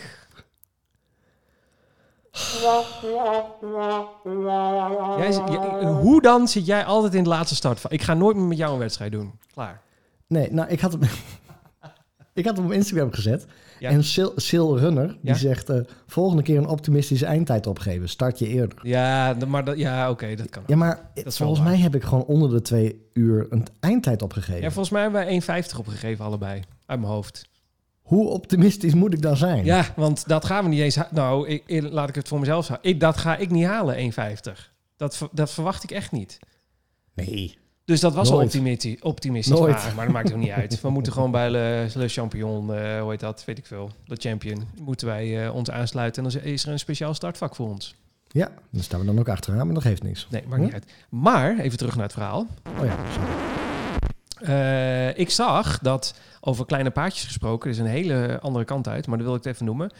Speaker 1: Jij, hoe dan zit jij altijd in het laatste startvak? Ik ga nooit meer met jou een wedstrijd doen. Klaar.
Speaker 2: Nee, nou, ik had hem... ik had hem op Instagram gezet.
Speaker 1: Ja.
Speaker 2: En Sil, Sil Runner, die
Speaker 1: Ja?
Speaker 2: zegt... eh, volgende keer een optimistische eindtijd opgeven. Start je eerder.
Speaker 1: Ja, maar dat, ja oké, dat kan.
Speaker 2: Ja, maar volgens mij heb ik gewoon onder de twee uur een eindtijd opgegeven.
Speaker 1: Ja, volgens mij hebben wij 1,50 opgegeven allebei. Uit mijn hoofd.
Speaker 2: Hoe optimistisch moet ik dan zijn?
Speaker 1: Ja, want dat gaan we niet eens... Nou, ik, laat ik het voor mezelf zeggen. Ik, dat ga ik niet halen, 1,50. Dat, dat verwacht ik echt niet.
Speaker 2: Nee.
Speaker 1: Dus dat was al optimistisch. maar, maar dat maakt ook niet uit. We moeten gewoon bij Le, Le Champion, eh, hoe heet dat, weet ik veel, de Champion, moeten wij eh, ons aansluiten. En dan is er een speciaal startvak voor ons.
Speaker 2: Ja, dan staan we dan ook achteraan, maar dat geeft niks.
Speaker 1: Nee, maakt niet
Speaker 2: Hm?
Speaker 1: uit. Maar, even terug naar het verhaal.
Speaker 2: Oh ja.
Speaker 1: Eh, ik zag dat, over kleine paardjes gesproken, er is een hele andere kant uit, maar dat wil ik het even noemen.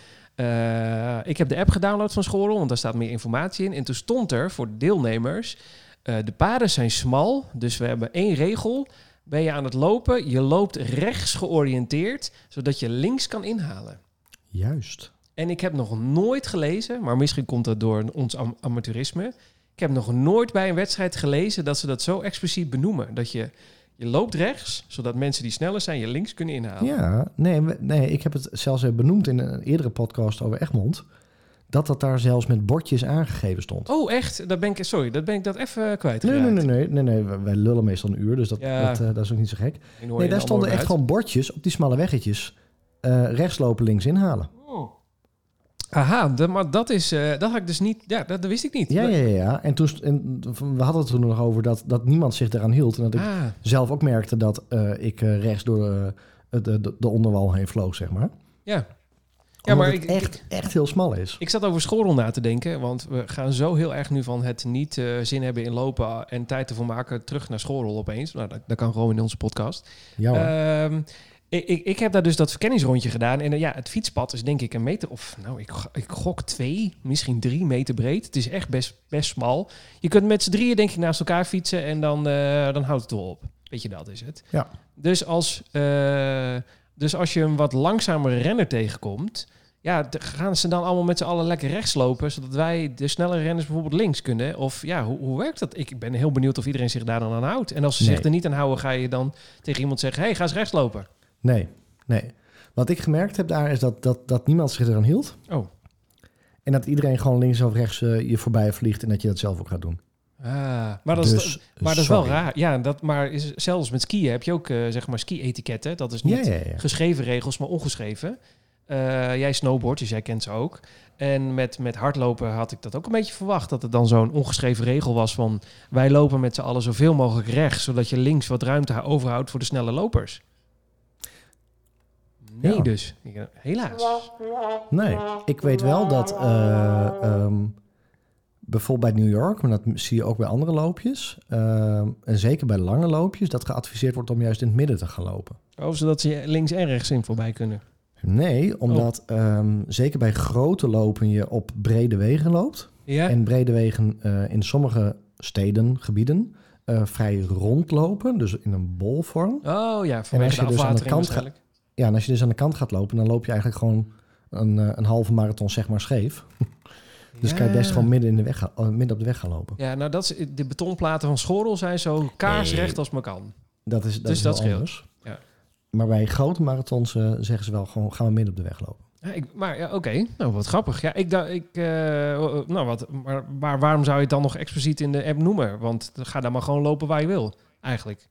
Speaker 1: Ik heb de app gedownload van Schorel, want daar staat meer informatie in. En toen stond er voor de deelnemers, eh, de paden zijn smal, dus we hebben één regel. Ben je aan het lopen, je loopt rechts georiënteerd, zodat je links kan inhalen.
Speaker 2: Juist.
Speaker 1: En ik heb nog nooit gelezen, maar misschien komt dat door ons am- amateurisme. Ik heb nog nooit bij een wedstrijd gelezen dat ze dat zo expliciet benoemen. Dat je, je loopt rechts, zodat mensen die sneller zijn je links kunnen inhalen.
Speaker 2: Ja, nee, nee, ik heb het zelfs benoemd in een eerdere podcast over Egmond. Dat dat daar zelfs met bordjes aangegeven stond.
Speaker 1: Oh, echt? Dat ben ik, sorry, dat ben ik dat even kwijt.
Speaker 2: nee, nee, nee, nee, nee, nee. wij- lullen meestal een uur, dus dat,
Speaker 1: Ja.
Speaker 2: dat, eh, dat is ook niet zo gek. Nee, daar stonden echt gewoon bordjes op die smalle weggetjes. eh rechtslopen, links inhalen.
Speaker 1: Oh. Aha, de- maar dat is, eh, dat had ik dus niet, ja, dat, dat wist ik niet.
Speaker 2: Ja, ja, ja. ja. En toen, en we hadden het toen nog over dat, dat niemand zich eraan hield. En dat ik
Speaker 1: Ah,
Speaker 2: zelf ook merkte dat ik rechts door de, de, de onderwal heen vloog, zeg maar.
Speaker 1: ja.
Speaker 2: Ja,
Speaker 1: maar ik-
Speaker 2: echt, echt heel smal is.
Speaker 1: Ik zat over schoolrol na te denken, want we gaan zo heel erg nu van het niet eh, zin hebben in lopen en tijd ervoor maken terug naar schoolrol opeens. Nou, dat, dat kan gewoon in onze podcast.
Speaker 2: Ja.
Speaker 1: Ehm, ik, ik, ik heb daar dus dat verkenningsrondje gedaan. En eh, ja, het fietspad is denk ik een meter of... Nou, ik, ik gok twee, misschien drie meter breed. Het is echt best, best smal. Je kunt met z'n drieën denk ik naast elkaar fietsen en dan, eh, dan houdt het wel op. Weet je, dat is het.
Speaker 2: Ja.
Speaker 1: Dus als, dus als je een wat langzamere renner tegenkomt... Ja, gaan ze dan allemaal met z'n allen lekker rechts lopen... zodat wij de snelle renners bijvoorbeeld links kunnen? Of ja, hoe, hoe werkt dat? Ik ben heel benieuwd of iedereen zich daar dan aan houdt. En als ze
Speaker 2: Nee.
Speaker 1: zich er niet aan houden, ga je dan tegen iemand zeggen... hey, ga eens rechts lopen.
Speaker 2: Nee, nee. Wat ik gemerkt heb daar is dat, dat, dat niemand zich eraan hield.
Speaker 1: Oh.
Speaker 2: En dat iedereen gewoon links of rechts eh, je voorbij vliegt en dat je dat zelf ook gaat doen.
Speaker 1: Ah, maar dat, is,
Speaker 2: Dus,
Speaker 1: maar dat is wel raar. Ja, dat, maar is, zelfs met skiën heb je ook eh, zeg maar ski-etiketten. Dat is niet
Speaker 2: Ja, ja, ja.
Speaker 1: geschreven regels, maar ongeschreven. Eh, jij snowboard, dus jij kent ze ook. En met, met hardlopen had ik dat ook een beetje verwacht. Dat het dan zo'n ongeschreven regel was van... wij lopen met z'n allen zoveel mogelijk rechts... zodat je links wat ruimte overhoudt voor de snelle lopers. Nee dus. Helaas.
Speaker 2: Nee, ik weet wel dat eh, ehm, bijvoorbeeld bij New York, maar dat zie je ook bij andere loopjes, ehm, en zeker bij lange loopjes, dat geadviseerd wordt om juist in het midden te gaan lopen.
Speaker 1: Oh, zodat ze links en rechts in voorbij kunnen.
Speaker 2: Nee, omdat ehm, zeker bij grote lopen je op brede wegen loopt.
Speaker 1: Ja?
Speaker 2: En brede wegen eh, in sommige steden, gebieden, eh, vrij rondlopen, dus in een bolvorm.
Speaker 1: Oh ja,
Speaker 2: als je
Speaker 1: de
Speaker 2: dus aan de kant gaat-. Ja, en als je dus aan de kant gaat lopen, dan loop je eigenlijk gewoon een, eh, een halve marathon zeg maar scheef. Dus kan je best gewoon midden, in de weg, gaan- oh, midden op de weg gaan lopen.
Speaker 1: Ja, nou, dat is, de betonplaten van Schorel zijn zo kaarsrecht
Speaker 2: Nee.
Speaker 1: als maar kan.
Speaker 2: Dat is, dat
Speaker 1: Dus
Speaker 2: is
Speaker 1: dat scheelt.
Speaker 2: anders.
Speaker 1: Ja.
Speaker 2: Maar bij grote marathons eh, zeggen ze wel gewoon, gaan we midden op de weg lopen.
Speaker 1: Ja, ik, maar ja, oké. Nou, wat grappig. Ja, ik dacht, ik, eh, nou wat, maar, maar waarom zou je het dan nog expliciet in de app noemen? Want ga dan maar gewoon lopen waar je wil, eigenlijk.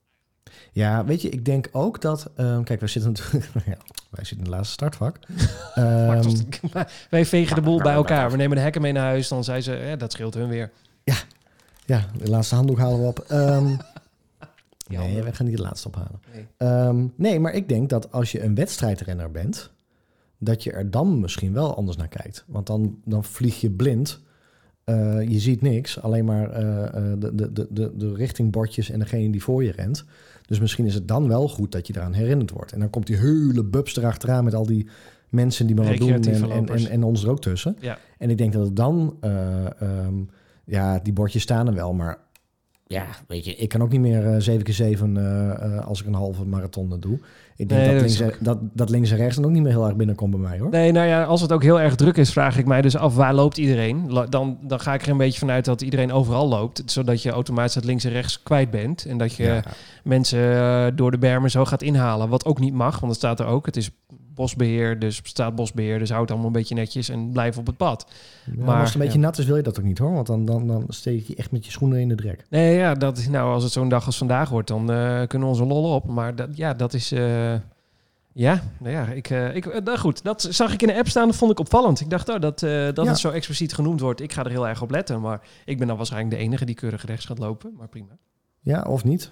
Speaker 2: Ja, weet je, ik denk ook dat... ehm, kijk, wij zitten natuurlijk... ja, wij zitten in het laatste startvak.
Speaker 1: Maar
Speaker 2: Ehm,
Speaker 1: het- wij vegen de boel bij elkaar. We nemen de hekken mee naar huis. Dan zei ze, ja, dat scheelt hun weer.
Speaker 2: ja, de laatste handdoek halen we op. Ehm,
Speaker 1: Ja,
Speaker 2: nee, we gaan niet de laatste ophalen.
Speaker 1: Nee.
Speaker 2: Ehm, nee, maar ik denk dat als je een wedstrijdrenner bent, dat je er dan misschien wel anders naar kijkt. Want dan, dan vlieg je blind. Eh, je ziet niks, alleen maar eh, eh, de, de, de, de, de richtingbordjes en degene die voor je rent. Dus misschien is het dan wel goed dat je eraan herinnerd wordt. En dan komt die hele bubs erachteraan met al die mensen die maar wat doen en, en, en ons er ook tussen.
Speaker 1: Ja.
Speaker 2: En ik denk dat het dan, eh, ehm, ja, die bordjes staan er wel, maar ja, weet je, ik kan ook niet meer eh 7 keer 7 eh, eh, als ik een halve marathon doe. Ik denk
Speaker 1: Nee,
Speaker 2: dat,
Speaker 1: dat
Speaker 2: links, en- dat, dat links en rechts dan ook niet meer heel erg binnenkomt bij mij hoor.
Speaker 1: Nee, nou ja, als het ook heel erg druk is, vraag ik mij dus af waar loopt iedereen. Dan, dan ga ik er een beetje vanuit dat iedereen overal loopt. Zodat je automatisch het links en rechts kwijt bent. En dat je
Speaker 2: Ja.
Speaker 1: mensen eh, door de bermen zo gaat inhalen. Wat ook niet mag, want het staat er ook. Het is bosbeheer, dus staatbosbeheer. Dus houd het allemaal een beetje netjes en blijf op het pad.
Speaker 2: Ja,
Speaker 1: Maar,
Speaker 2: als het een beetje
Speaker 1: ja.
Speaker 2: nat is, wil je dat ook niet hoor. Want dan, dan, dan steek je echt met je schoenen in de drek.
Speaker 1: Nee, ja, dat, nou, als het zo'n dag als vandaag wordt, dan eh, kunnen we onze lol op. Maar dat, ja, dat is... eh, ja, nou ja, ik, eh, ik, nou goed, dat zag ik in de app staan, dat vond ik opvallend. Ik dacht, oh, dat, dat
Speaker 2: Ja.
Speaker 1: het zo expliciet genoemd wordt. Ik ga er heel erg op letten, maar ik ben dan waarschijnlijk de enige die keurig rechts gaat lopen. Maar prima.
Speaker 2: Ja, of niet?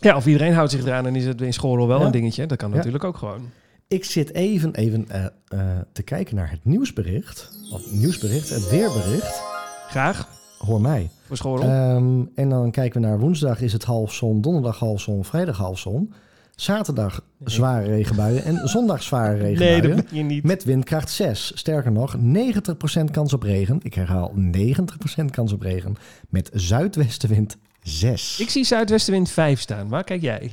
Speaker 1: Ja, of iedereen houdt zich eraan en is het in school wel
Speaker 2: Ja.
Speaker 1: een dingetje. Dat kan
Speaker 2: Ja.
Speaker 1: natuurlijk ook gewoon.
Speaker 2: Ik zit even, even eh, eh, te kijken naar het nieuwsbericht. Of nieuwsbericht, het weerbericht.
Speaker 1: Graag,
Speaker 2: Hoor mij. Ehm, en dan kijken we naar woensdag is het half zon, donderdag half zon, vrijdag half zon. Zaterdag zware regenbuien en zondag zware
Speaker 1: nee,
Speaker 2: regenbuien.
Speaker 1: dat ben je niet.
Speaker 2: Met windkracht 6. Sterker nog, 90% kans op regen. Ik herhaal, 90% kans op regen. Met zuidwestenwind 6.
Speaker 1: Ik zie zuidwestenwind 5 staan. Waar kijk jij?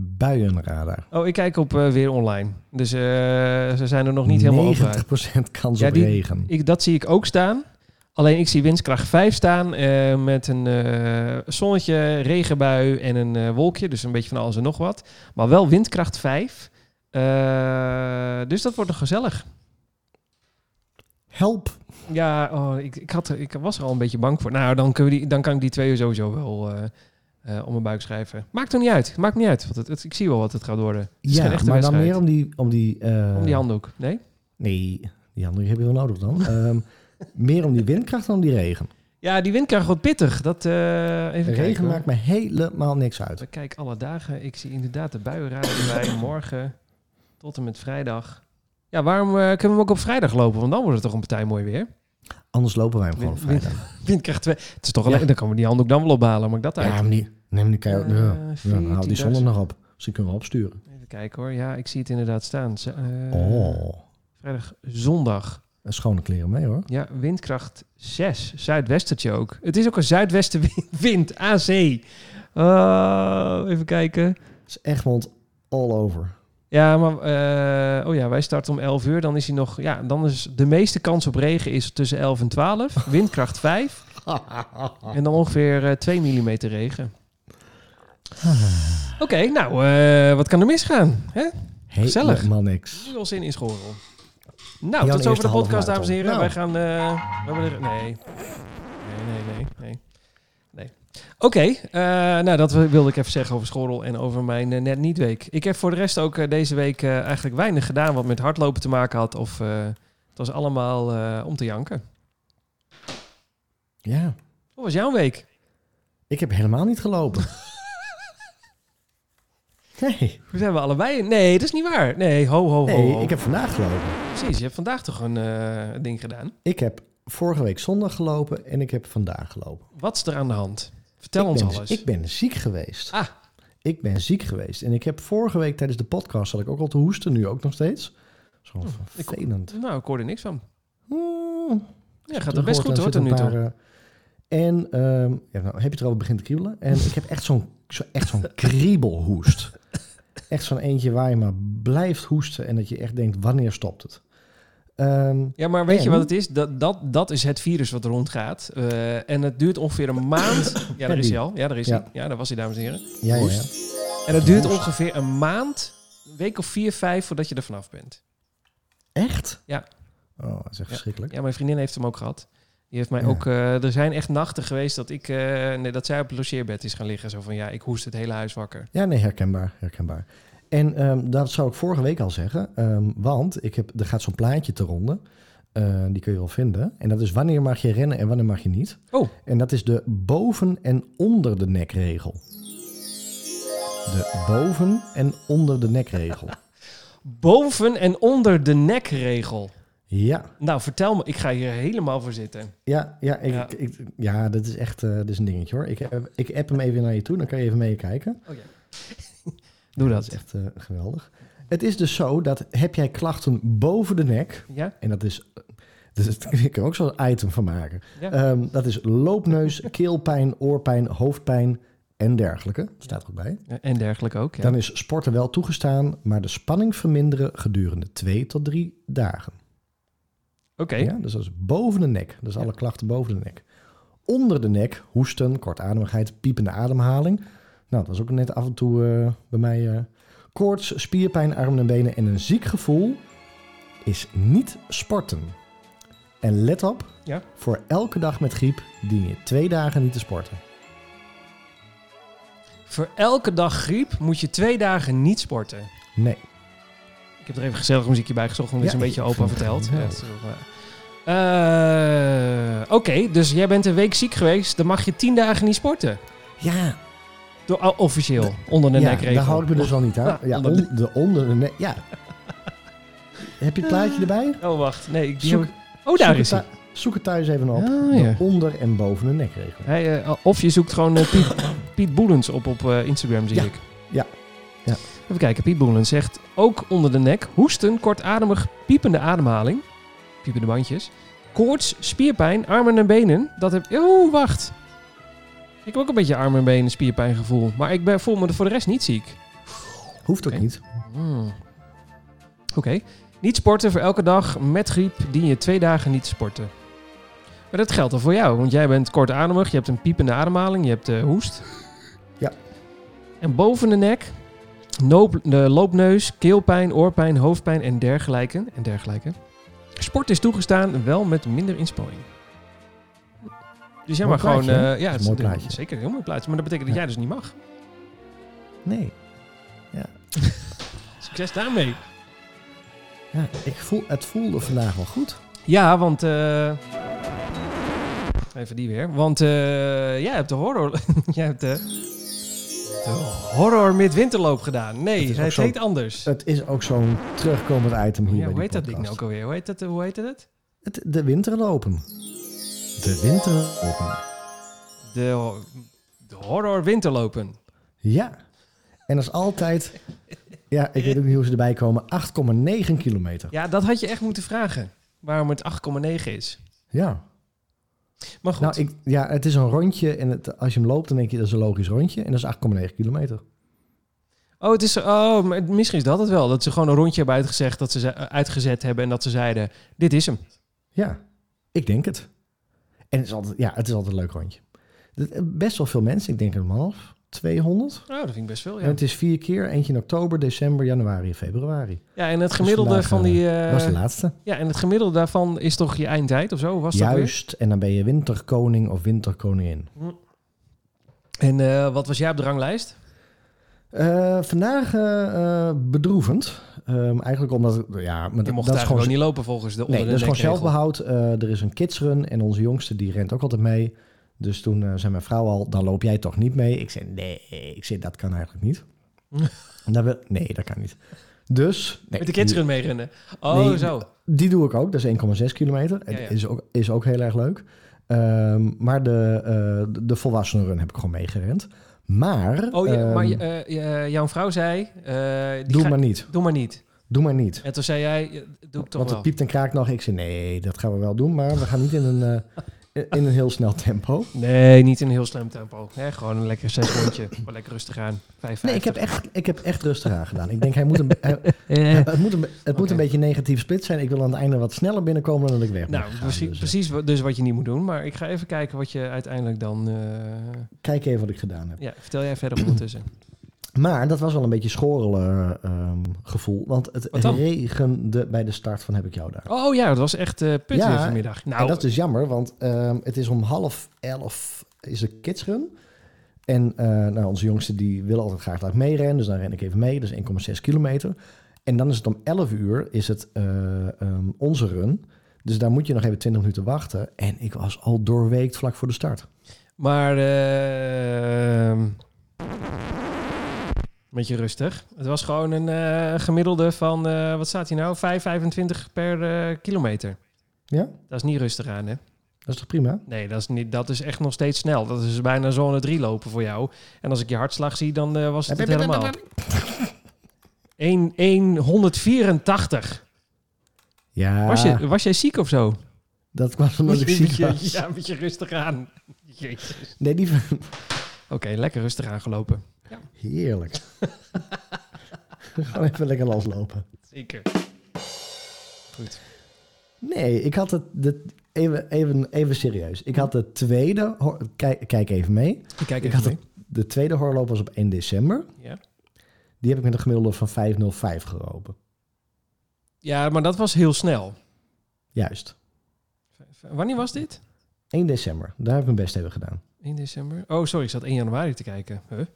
Speaker 2: Buienradar.
Speaker 1: Oh, ik kijk op eh, weer online. Dus eh, ze zijn er nog niet helemaal over uit.
Speaker 2: 90% kans
Speaker 1: Ja,
Speaker 2: op
Speaker 1: die-
Speaker 2: regen.
Speaker 1: Ik, dat zie ik ook staan. Alleen ik zie windkracht 5 staan eh, met een zonnetje, regenbui en een wolkje. Dus een beetje van alles en nog wat. Maar wel windkracht 5. Eh, dus dat wordt nog gezellig.
Speaker 2: Help.
Speaker 1: Ja, oh, ik, ik, had, ik was er al een beetje bang voor. Nou, dan, kunnen we die, dan kan ik die twee sowieso wel eh, om mijn buik schrijven. Maakt er niet uit. Maakt niet uit. Want het, het- ik zie wel wat het gaat worden. Het
Speaker 2: Ja, maar dan meer om die... Om die, eh,
Speaker 1: Om die handdoek. Nee?
Speaker 2: Nee, die andere heb je wel nodig dan. Ehm, meer om die windkracht dan om die regen.
Speaker 1: Ja, die windkracht wordt pittig. Dat, eh even
Speaker 2: De
Speaker 1: kijken,
Speaker 2: regen
Speaker 1: hoor.
Speaker 2: maakt me helemaal niks uit.
Speaker 1: We kijken alle dagen. Ik zie inderdaad de buienradar erbij. Morgen tot en met vrijdag. Ja, waarom kunnen we hem ook op vrijdag lopen? Want dan wordt het toch een partij mooi weer.
Speaker 2: Anders lopen wij hem gewoon op vrijdag.
Speaker 1: Windkracht 2. Het is toch
Speaker 2: Ja.
Speaker 1: alleen, dan kan we die handdoek dan wel ophalen. Maakt dat uit?
Speaker 2: Ja, maar die... Nee, maar die je...
Speaker 1: Eh,
Speaker 2: ja, haal die
Speaker 1: 14.000.
Speaker 2: zondag nog op. Dus die kunnen we opsturen.
Speaker 1: Even kijken hoor. Ja, ik zie het inderdaad staan. Eh,
Speaker 2: oh,
Speaker 1: Vrijdag, zondag.
Speaker 2: en schone kleren mee hoor.
Speaker 1: Ja, windkracht 6. Zuidwestertje ook. Het is ook een zuidwestenwind. AC. Oh, even kijken.
Speaker 2: Het is Egmond all over.
Speaker 1: Ja, maar eh, oh ja, wij starten om 11 uur. Dan is hij nog. Ja, dan is de meeste kans op regen is tussen 11 en 12. Windkracht 5. En dan ongeveer eh 2 mm regen. Oké, nou, eh, wat kan er misgaan? Hè? Gezellig.
Speaker 2: Helemaal niks.
Speaker 1: Nu al zin in school. Nou,
Speaker 2: Jouw
Speaker 1: tot
Speaker 2: eerste
Speaker 1: de podcast, dames en heren.
Speaker 2: marathon.
Speaker 1: Wij gaan... eh, nee. Nee, nee, nee, nee. nee. Oké, eh, nou dat wilde ik even zeggen over school en over mijn net niet week. Ik heb voor de rest ook deze week eigenlijk weinig gedaan wat met hardlopen te maken had. Of het was allemaal om te janken.
Speaker 2: Ja,
Speaker 1: Hoe was jouw week?
Speaker 2: ik heb helemaal niet gelopen. nee,
Speaker 1: Hoe zijn we allebei? Nee, dat is niet waar. Nee, ho, ho, ho.
Speaker 2: nee
Speaker 1: ho.
Speaker 2: ik heb vandaag gelopen.
Speaker 1: Precies, je hebt vandaag toch een eh, ding gedaan.
Speaker 2: Ik heb vorige week zondag gelopen en ik heb vandaag gelopen.
Speaker 1: Wat is er aan de hand? Vertel
Speaker 2: ik
Speaker 1: ons
Speaker 2: ben,
Speaker 1: alles.
Speaker 2: Ik ben ziek geweest.
Speaker 1: Ah.
Speaker 2: Ik ben ziek geweest. En ik heb vorige week tijdens de podcast, zat ik ook al te hoesten, nu ook nog steeds. Zo
Speaker 1: ik-
Speaker 2: vervelend.
Speaker 1: Nou, ik hoor er niks van.
Speaker 2: Hmm.
Speaker 1: Ja, gaat het best goed hoor, tot nu toe.
Speaker 2: En eh, ja, nou, heb je het erover begint te kriebelen. En ik heb echt zo'n zo, echt zo'n kriebelhoest. Echt zo'n eentje waar je maar blijft hoesten en dat je echt denkt, wanneer stopt het? Ehm,
Speaker 1: Ja, maar weet je wat het is? Dat, dat, dat is het virus wat rondgaat. Eh en het duurt ongeveer een maand. Ja, daar is hij al. Ja, daar is
Speaker 2: Ja.
Speaker 1: hij. Ja, daar was hij, dames en heren.
Speaker 2: ja, ja.
Speaker 1: En het duurt ongeveer een maand, een week of vier, vijf, voordat je er vanaf bent.
Speaker 2: Echt?
Speaker 1: Ja.
Speaker 2: Oh, dat is echt
Speaker 1: Ja.
Speaker 2: verschrikkelijk.
Speaker 1: Ja, mijn vriendin heeft hem ook gehad. Die heeft mij
Speaker 2: Ja.
Speaker 1: ook... eh, er zijn echt nachten geweest dat ik... eh, nee, dat zij op het logeerbed is gaan liggen. Zo van, ja, ik hoest het hele huis wakker.
Speaker 2: Ja, nee, herkenbaar, herkenbaar. En ehm, dat zou ik vorige week al zeggen, ehm, want ik heb, er gaat zo'n plaatje te ronden. Eh, die kun je wel vinden. En dat is wanneer mag je rennen en wanneer mag je niet.
Speaker 1: Oh.
Speaker 2: En dat is de boven- en onder de nekregel. De boven- en onder de nekregel.
Speaker 1: Boven en onder de nekregel.
Speaker 2: Ja,
Speaker 1: Nou, vertel me. Ik ga hier helemaal voor zitten.
Speaker 2: ja, ja, ik,
Speaker 1: Ja.
Speaker 2: Ik, ja dat is echt eh, dat is een dingetje hoor. Ik, heb- ik app hem even naar je toe, dan kan je even meekijken.
Speaker 1: Doe
Speaker 2: Dat
Speaker 1: dat.
Speaker 2: is echt eh, geweldig. Het is dus zo dat heb jij klachten boven de nek,
Speaker 1: Ja?
Speaker 2: En dat is. Dus het- ik kan er ook zo'n item van maken.
Speaker 1: Ja.
Speaker 2: Ehm, dat is loopneus, keelpijn, oorpijn, hoofdpijn en dergelijke. Staat er ook bij.
Speaker 1: En dergelijke ook, ja.
Speaker 2: Dan is sporten wel toegestaan, maar de spanning verminderen gedurende twee tot drie dagen.
Speaker 1: Oké.
Speaker 2: Ja, dus dat is boven de nek. Dus
Speaker 1: Ja.
Speaker 2: alle klachten boven de nek. Onder de nek, hoesten, kortademigheid, piepende ademhaling. Nou, dat was ook net af en toe eh, bij mij. eh, koorts, spierpijn, armen en benen en een ziek gevoel is niet sporten. En let op,
Speaker 1: Ja.
Speaker 2: voor elke dag met griep dien je twee dagen niet te sporten.
Speaker 1: Voor elke dag griep moet je twee dagen niet sporten.
Speaker 2: Nee.
Speaker 1: Ik heb er even gezellig muziekje bij gezocht, want het is een beetje open verteld. Eh, eh, Oké, dus jij bent een week ziek geweest. Dan mag je tien dagen niet sporten.
Speaker 2: Ja,
Speaker 1: Door, oh, officieel, onder de
Speaker 2: ja
Speaker 1: nekregel.
Speaker 2: daar hou ik me dus al niet aan.
Speaker 1: Ja, onder
Speaker 2: on- de onder de nek. Ja. Heb je het plaatje erbij?
Speaker 1: Oh, wacht. Nee, ik
Speaker 2: Zoek-
Speaker 1: heb Oh, daar
Speaker 2: zoek
Speaker 1: is hij.
Speaker 2: Zoek het thuis even op.
Speaker 1: Ah, ja.
Speaker 2: onder en boven de nekregel.
Speaker 1: Hij, eh, of je zoekt gewoon eh, Piet, Piet Boelens op op eh, Instagram, zie
Speaker 2: Ja.
Speaker 1: ik.
Speaker 2: Ja. Ja.
Speaker 1: Even kijken, Piet Boelens zegt ook onder de nek hoesten, kortademig, piepende ademhaling, piepende bandjes, koorts, spierpijn, armen en benen. Dat heb... Oh, wacht. Ik heb ook een beetje armen en benen spierpijn gevoel, maar ik ben, voel me voor de rest niet ziek.
Speaker 2: Hoeft ook niet.
Speaker 1: Hmm. Oké. Niet sporten voor elke dag met griep dien je twee dagen niet te sporten. Maar dat geldt al voor jou, want jij bent kortademig, je hebt een piepende ademhaling, je hebt eh, hoest.
Speaker 2: Ja.
Speaker 1: En boven de nek, noop, de loopneus, keelpijn, oorpijn, hoofdpijn en dergelijke. En dergelijke. Sport is toegestaan, wel met minder inspanning. Dus jij mag gewoon...
Speaker 2: plaatje,
Speaker 1: eh, ja,
Speaker 2: Dat is een mooi
Speaker 1: het
Speaker 2: plaatje.
Speaker 1: Zeker, een heel mooi plaatje. Maar dat betekent dat
Speaker 2: Ja.
Speaker 1: jij dus niet mag.
Speaker 2: Nee.
Speaker 1: Succes daarmee.
Speaker 2: Ja, ik voel, het voelde vandaag wel goed.
Speaker 1: Ja, want... eh, even die weer. Want eh, jij hebt de horror... jij hebt de, de horror midwinterloop gedaan. Nee,
Speaker 2: Het zo-
Speaker 1: heet anders.
Speaker 2: Het is ook zo'n terugkomend item hier
Speaker 1: ja,
Speaker 2: bij
Speaker 1: hoe heet dat ding nou ook alweer? Hoe heet dat? Hoe heet het?
Speaker 2: Het, de winterlopen. De winterlopen.
Speaker 1: De, de horror winterlopen.
Speaker 2: Ja. En dat is altijd... Ja, ik weet ook niet hoe ze erbij komen. 8,9 kilometer.
Speaker 1: Ja, dat had je echt moeten vragen. Waarom het 8,9 is.
Speaker 2: Ja.
Speaker 1: Maar goed.
Speaker 2: Nou, ik, ja, het is een rondje. En het, als je hem loopt, dan denk je dat is een logisch rondje. En dat is 8,9 kilometer.
Speaker 1: Oh, het is, oh, maar misschien is dat het wel. Dat ze gewoon een rondje hebben uitgezegd, dat ze ze- uitgezet hebben en dat ze zeiden, dit is hem.
Speaker 2: Ja, ik denk het. En het is altijd, ja, het is altijd een leuk rondje. Het- Best wel veel mensen. Ik denk een half, 200.
Speaker 1: Oh, dat vind ik best veel,
Speaker 2: En
Speaker 1: ja.
Speaker 2: het is vier keer. Eentje in oktober, december, januari en februari.
Speaker 1: Ja, en het gemiddelde
Speaker 2: vandaag,
Speaker 1: van die... eh,
Speaker 2: Dat was de laatste.
Speaker 1: ja, en het gemiddelde daarvan is toch je eindtijd of zo? Was dat?
Speaker 2: Juist. En dan ben je winterkoning of winterkoningin.
Speaker 1: En eh, wat was jij op de ranglijst?
Speaker 2: Eh, vandaag eh, eh, bedroevend. Ehm, eigenlijk omdat... Ja, maar
Speaker 1: Je
Speaker 2: dat,
Speaker 1: mocht
Speaker 2: dat is gewoon...
Speaker 1: niet lopen volgens de onder
Speaker 2: Nee, dat is gewoon zelfbehoud. Eh, er is een kidsrun en onze jongste die rent ook altijd mee. Dus toen eh, zei mijn vrouw al, dan loop jij toch niet mee? Ik zei, nee, ik zei, dat kan eigenlijk niet. en dat wil, nee, dat kan niet. Dus... Nee,
Speaker 1: Met de kidsrun meerennen. Oh,
Speaker 2: Nee,
Speaker 1: zo.
Speaker 2: Die, doe ik ook, dat is 1,6 kilometer.
Speaker 1: Ja,
Speaker 2: is ook, is ook heel erg leuk. Ehm, maar de, eh, de, volwassenenrun heb ik gewoon meegerend. Maar...
Speaker 1: Oh, ja,
Speaker 2: ehm,
Speaker 1: maar je, eh, jouw vrouw zei... die
Speaker 2: doe
Speaker 1: ga-
Speaker 2: maar niet.
Speaker 1: Doe maar niet.
Speaker 2: Doe maar niet.
Speaker 1: En toen zei jij, doe ik toch
Speaker 2: Want
Speaker 1: wel.
Speaker 2: het piept en kraakt nog. Ik zei, nee, dat gaan we wel doen. Maar we gaan niet in een, in een heel snel tempo.
Speaker 1: Nee, niet in een heel slim tempo. Nee, gewoon een lekker zes rondje. maar lekker rustig aan. 5,
Speaker 2: Nee, ik heb echt, ik heb echt rustig aan gedaan. Ik denk, hij moet een, hij-
Speaker 1: Eh,
Speaker 2: het moet een, het moet een beetje negatief split zijn. Ik wil aan het einde wat sneller binnenkomen dan dat ik weg
Speaker 1: nou, precies,
Speaker 2: Dus, eh,
Speaker 1: precies dus wat je niet moet doen. Maar ik ga even kijken wat je uiteindelijk dan... eh,
Speaker 2: Kijk even wat ik gedaan heb.
Speaker 1: ja, vertel jij verder ondertussen.
Speaker 2: Maar dat was wel een beetje schorrelen ehm, gevoel. Want het regende bij de start van Heb ik jou daar.
Speaker 1: Oh ja, dat was echt put
Speaker 2: Ja,
Speaker 1: weer vanmiddag. Nou,
Speaker 2: en dat is dus jammer, want ehm, het is om half elf is de kidsrun. En eh, nou, onze jongste die wil altijd graag daar meerennen, dus dan ren ik even mee. Dat is 1,6 kilometer. En dan is het om 11 uur is het eh, ehm, onze run. Dus daar moet je nog even 20 minuten wachten. En ik was al doorweekt vlak voor de start.
Speaker 1: Maar uh, beetje rustig. Het was gewoon een eh, gemiddelde van, eh, wat staat hier nou? 5,25 per eh, kilometer.
Speaker 2: Ja,
Speaker 1: Dat is niet rustig aan, hè?
Speaker 2: dat is toch prima?
Speaker 1: Nee, dat is, niet, dat is echt nog steeds snel. Dat is bijna zone 3 lopen voor jou. En als ik je hartslag zie, dan was het het helemaal. 1, 184.
Speaker 2: Ja,
Speaker 1: Was, je, was jij ziek of zo?
Speaker 2: dat kwam omdat ik ziek
Speaker 1: beetje-
Speaker 2: was.
Speaker 1: Ja, een beetje rustig aan. Jezus.
Speaker 2: Nee, die
Speaker 1: Oké, lekker rustig aangelopen.
Speaker 2: Heerlijk. Gewoon even lekker loslopen.
Speaker 1: Zeker. Goed.
Speaker 2: Nee, ik had het... De, even, even, even serieus. Ik had de tweede... Kijk, kijk even mee.
Speaker 1: Ik kijk
Speaker 2: Ik
Speaker 1: even
Speaker 2: had
Speaker 1: mee.
Speaker 2: De tweede horloop was op 1 december.
Speaker 1: Ja.
Speaker 2: Die heb ik met een gemiddelde van 5,05 gelopen.
Speaker 1: ja, maar dat was heel snel.
Speaker 2: Juist.
Speaker 1: Wanneer was dit?
Speaker 2: 1 december. Daar heb ik mijn best even gedaan.
Speaker 1: 1 december. Oh, sorry, ik zat 1 januari te kijken. Huh?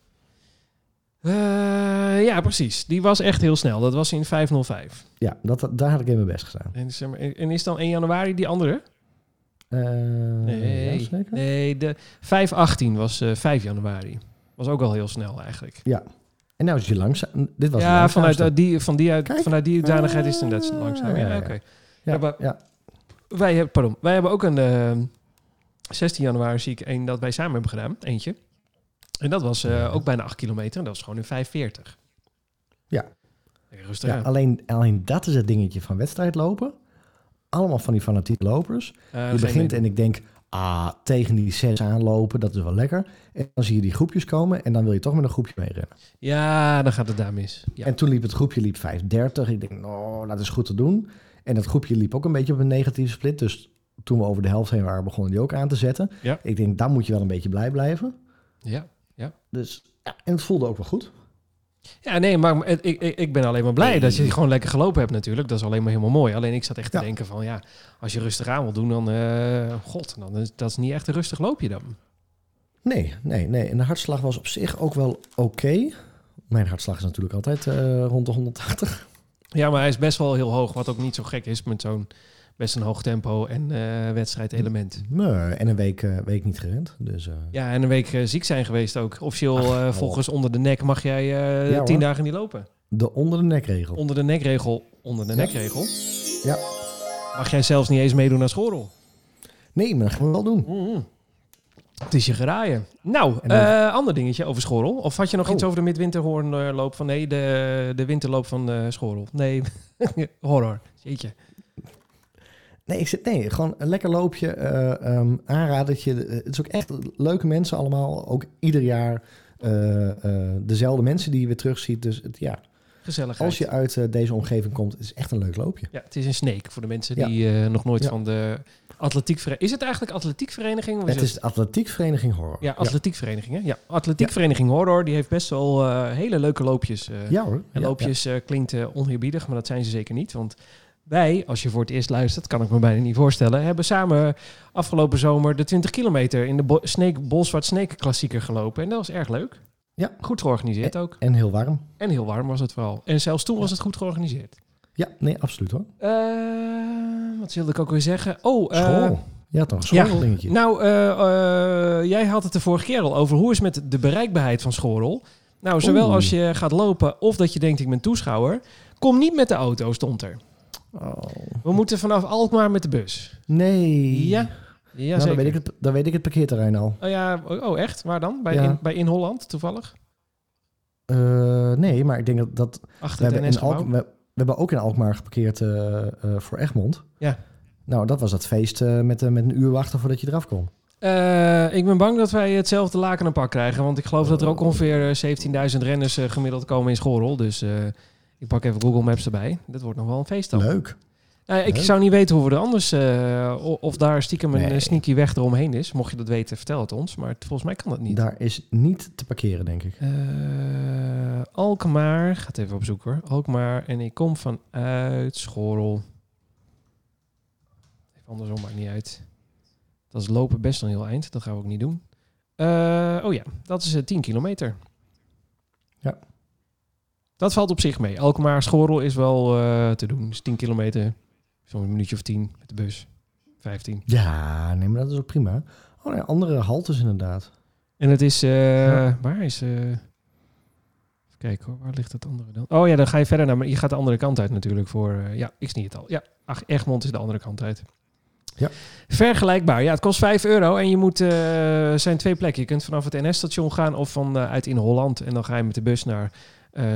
Speaker 1: Eh, ja, precies. Die was echt heel snel. Dat was in 505.
Speaker 2: Ja, dat, daar had ik even mijn best gedaan.
Speaker 1: 1 december. En en is dan 1 januari die andere?
Speaker 2: Eh,
Speaker 1: Nee.
Speaker 2: ja, zeker?
Speaker 1: Nee, de 518 was eh 5 januari. Was ook al heel snel eigenlijk.
Speaker 2: Ja. En nou is je langzaam. Dit was
Speaker 1: Ja, vanuit, die, van die, uit,
Speaker 2: Kijk.
Speaker 1: vanuit die hoedanigheid is het inderdaad
Speaker 2: Ah,
Speaker 1: langzaam.
Speaker 2: ja,
Speaker 1: Ja,
Speaker 2: ja.
Speaker 1: oké.
Speaker 2: ja,
Speaker 1: ja, maar-
Speaker 2: ja.
Speaker 1: Wij, hebben, pardon, wij hebben ook een eh, 16 januari zie ik één dat wij samen hebben gedaan. Eentje. En dat was eh, ook bijna 8 kilometer. En dat was gewoon in 540.
Speaker 2: Ja.
Speaker 1: Rustig
Speaker 2: Ja,
Speaker 1: aan.
Speaker 2: alleen, alleen dat is het dingetje van wedstrijd lopen. Allemaal van die fanatieke lopers.
Speaker 1: Eh,
Speaker 2: je begint
Speaker 1: mening.
Speaker 2: en ik denk, ah, tegen die zes aanlopen, dat is wel lekker. En dan zie je die groepjes komen en dan wil je toch met een groepje meerennen.
Speaker 1: Ja, dan gaat het daar mis. Ja.
Speaker 2: En toen liep het groepje liep 5.30. Ik denk, nou, dat is goed te doen. En dat groepje liep ook een beetje op een negatieve split. Dus toen we over de helft heen waren, begonnen die ook aan te zetten.
Speaker 1: Ja.
Speaker 2: Ik denk, dan moet je wel een beetje blij blijven.
Speaker 1: Ja.
Speaker 2: Dus, ja, en het voelde ook wel goed.
Speaker 1: ja, nee, maar ik, ik, ik ben alleen maar blij
Speaker 2: Nee.
Speaker 1: dat je gewoon lekker gelopen hebt natuurlijk. Dat is alleen maar helemaal mooi. Alleen ik zat echt te
Speaker 2: Ja.
Speaker 1: denken van, ja, als je rustig aan wil doen, dan, eh, god, dan is dat is niet echt een rustig loopje dan.
Speaker 2: Nee, nee, nee. En de hartslag was op zich ook wel oké. Mijn hartslag is natuurlijk altijd eh, rond de 180.
Speaker 1: Ja, maar hij is best wel heel hoog, wat ook niet zo gek is met zo'n best een hoog tempo en eh wedstrijdelement.
Speaker 2: Nee, en een week, eh, week niet gerend. Dus eh,
Speaker 1: Ja, en een week ziek zijn geweest ook. Officieel
Speaker 2: Ach, oh.
Speaker 1: volgens onder de nek mag jij
Speaker 2: Ja,
Speaker 1: tien
Speaker 2: hoor.
Speaker 1: dagen niet lopen.
Speaker 2: de onder de nekregel.
Speaker 1: Onder de nekregel, onder de
Speaker 2: Ja.
Speaker 1: nekregel,
Speaker 2: Ja.
Speaker 1: mag jij zelfs niet eens meedoen aan schoolrol.
Speaker 2: Nee, maar dat gaan we wel doen.
Speaker 1: Mm-hmm. Het is je geraaien. Nou,
Speaker 2: dan-
Speaker 1: ander dingetje over schoolrol. Of had je nog
Speaker 2: Oh.
Speaker 1: iets over de midwinterhoornloop van... Nee, de, de winterloop van uh, schoolrol. Nee, horror. Jeetje.
Speaker 2: Nee, ik zit, nee, gewoon een lekker loopje. eh um, aanradertje. Het is ook echt leuke mensen allemaal. Ook ieder jaar eh, eh, dezelfde mensen die je weer terugziet. Dus het, ja,
Speaker 1: Gezelligheid.
Speaker 2: als je uit eh, deze omgeving komt, is het echt een leuk loopje.
Speaker 1: Ja, het is een snake voor de mensen
Speaker 2: Ja.
Speaker 1: die eh, nog nooit
Speaker 2: Ja.
Speaker 1: van de atletiekvereniging... Is het eigenlijk atletiekvereniging? Of
Speaker 2: Het is atletiekvereniging Horror.
Speaker 1: Ja, atletiekvereniging, hè? Ja, atletiekvereniging Horror, die heeft best wel eh, hele leuke loopjes. eh.
Speaker 2: Ja hoor.
Speaker 1: en loopjes eh, klinkt eh, oneerbiedig, maar dat zijn ze zeker niet. Want wij, als je voor het eerst luistert, kan ik me bijna niet voorstellen, hebben samen afgelopen zomer de 20 kilometer in de Bo Snake, Bolsward Snake klassieker gelopen. En dat was erg leuk.
Speaker 2: Ja.
Speaker 1: Goed georganiseerd ook.
Speaker 2: En heel warm.
Speaker 1: En heel warm was het vooral. En zelfs toen was het goed georganiseerd.
Speaker 2: Ja, nee, absoluut hoor.
Speaker 1: Eh, wat wilde ik ook weer zeggen? Oh, eh,
Speaker 2: School. ja, toch een
Speaker 1: ja.
Speaker 2: schooldingetje.
Speaker 1: Nou, eh, jij had het de vorige keer al over hoe is het met de bereikbaarheid van schoolrol. Nou, zowel
Speaker 2: Oeh.
Speaker 1: als je gaat lopen of dat je denkt ik ben toeschouwer, kom niet met de auto, stond er.
Speaker 2: Oh,
Speaker 1: We moeten vanaf Alkmaar met de bus.
Speaker 2: nee.
Speaker 1: Ja, ja
Speaker 2: nou, dan, weet ik het, dan weet ik het parkeerterrein al.
Speaker 1: Oh ja, oh echt? Waar dan? Bij,
Speaker 2: Ja.
Speaker 1: in, bij In Holland toevallig?
Speaker 2: Eh, nee, maar ik denk dat... dat
Speaker 1: Achter
Speaker 2: we, hebben in? Alk, we, we hebben ook in Alkmaar geparkeerd eh, eh, voor Egmond.
Speaker 1: Ja.
Speaker 2: Nou, dat was dat feest met, met een uur wachten voordat je eraf kon.
Speaker 1: Ik ben bang dat wij hetzelfde laken en pak krijgen. Want ik geloof dat er ook ongeveer eh, 17.000 renners gemiddeld komen in Schorrel. Dus ik pak even Google Maps erbij. Dat wordt nog wel een feest dan.
Speaker 2: Leuk.
Speaker 1: Nou, ik
Speaker 2: Leuk.
Speaker 1: zou niet weten hoe we er anders... eh, of daar stiekem een
Speaker 2: Nee.
Speaker 1: eh, sneaky weg eromheen is. Mocht je dat weten, vertel het ons. Maar volgens mij kan dat niet.
Speaker 2: Daar is niet te parkeren, denk ik.
Speaker 1: Eh, Alkmaar. Ga het even opzoeken hoor. Alkmaar. En ik kom vanuit Schorrel. Even andersom, maakt niet uit. Dat is lopen best een heel eind. Dat gaan we ook niet doen. Oh ja, dat is eh, 10 kilometer. Dat valt op zich mee. Alkmaar, Schorrel is wel eh, te doen. Dus 10 kilometer. Zo'n minuutje of 10 met de bus. 15.
Speaker 2: Ja, nee, maar dat is ook prima. Oh, nee, andere haltes inderdaad.
Speaker 1: En het is... eh,
Speaker 2: Ja.
Speaker 1: Waar is... even kijken hoor, waar ligt het andere dan? Oh ja, dan ga je verder naar... Maar je gaat de andere kant uit natuurlijk voor... ja, ik zie het al. Ja, ach, Egmond is de andere kant uit.
Speaker 2: Ja.
Speaker 1: Vergelijkbaar. Ja, het kost 5 euro en je moet... eh zijn twee plekken. Je kunt vanaf het NS-station gaan of vanuit in Holland. En dan ga je met de bus naar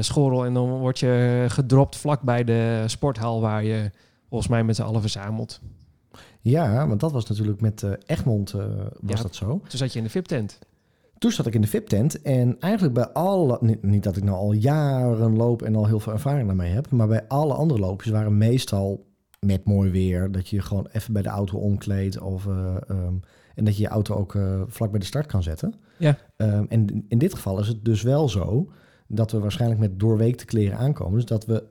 Speaker 1: Schorrel. En dan word je gedropt vlakbij de sporthal waar je volgens mij met z'n allen verzamelt.
Speaker 2: Ja, want dat was natuurlijk met eh, Egmond eh, was
Speaker 1: Ja.
Speaker 2: dat zo.
Speaker 1: Toen zat je in de VIP-tent.
Speaker 2: Toen zat ik in de VIP-tent en eigenlijk bij alle... Niet, niet dat ik nou al jaren loop en al heel veel ervaring daarmee heb... maar bij alle andere loopjes waren meestal met mooi weer... dat je gewoon even bij de auto omkleedt... Of, eh, ehm, en dat je je auto ook eh, vlak bij de start kan zetten.
Speaker 1: Ja.
Speaker 2: Ehm, en in dit geval is het dus wel zo... dat we waarschijnlijk met doorweekte kleren aankomen. Dus dat we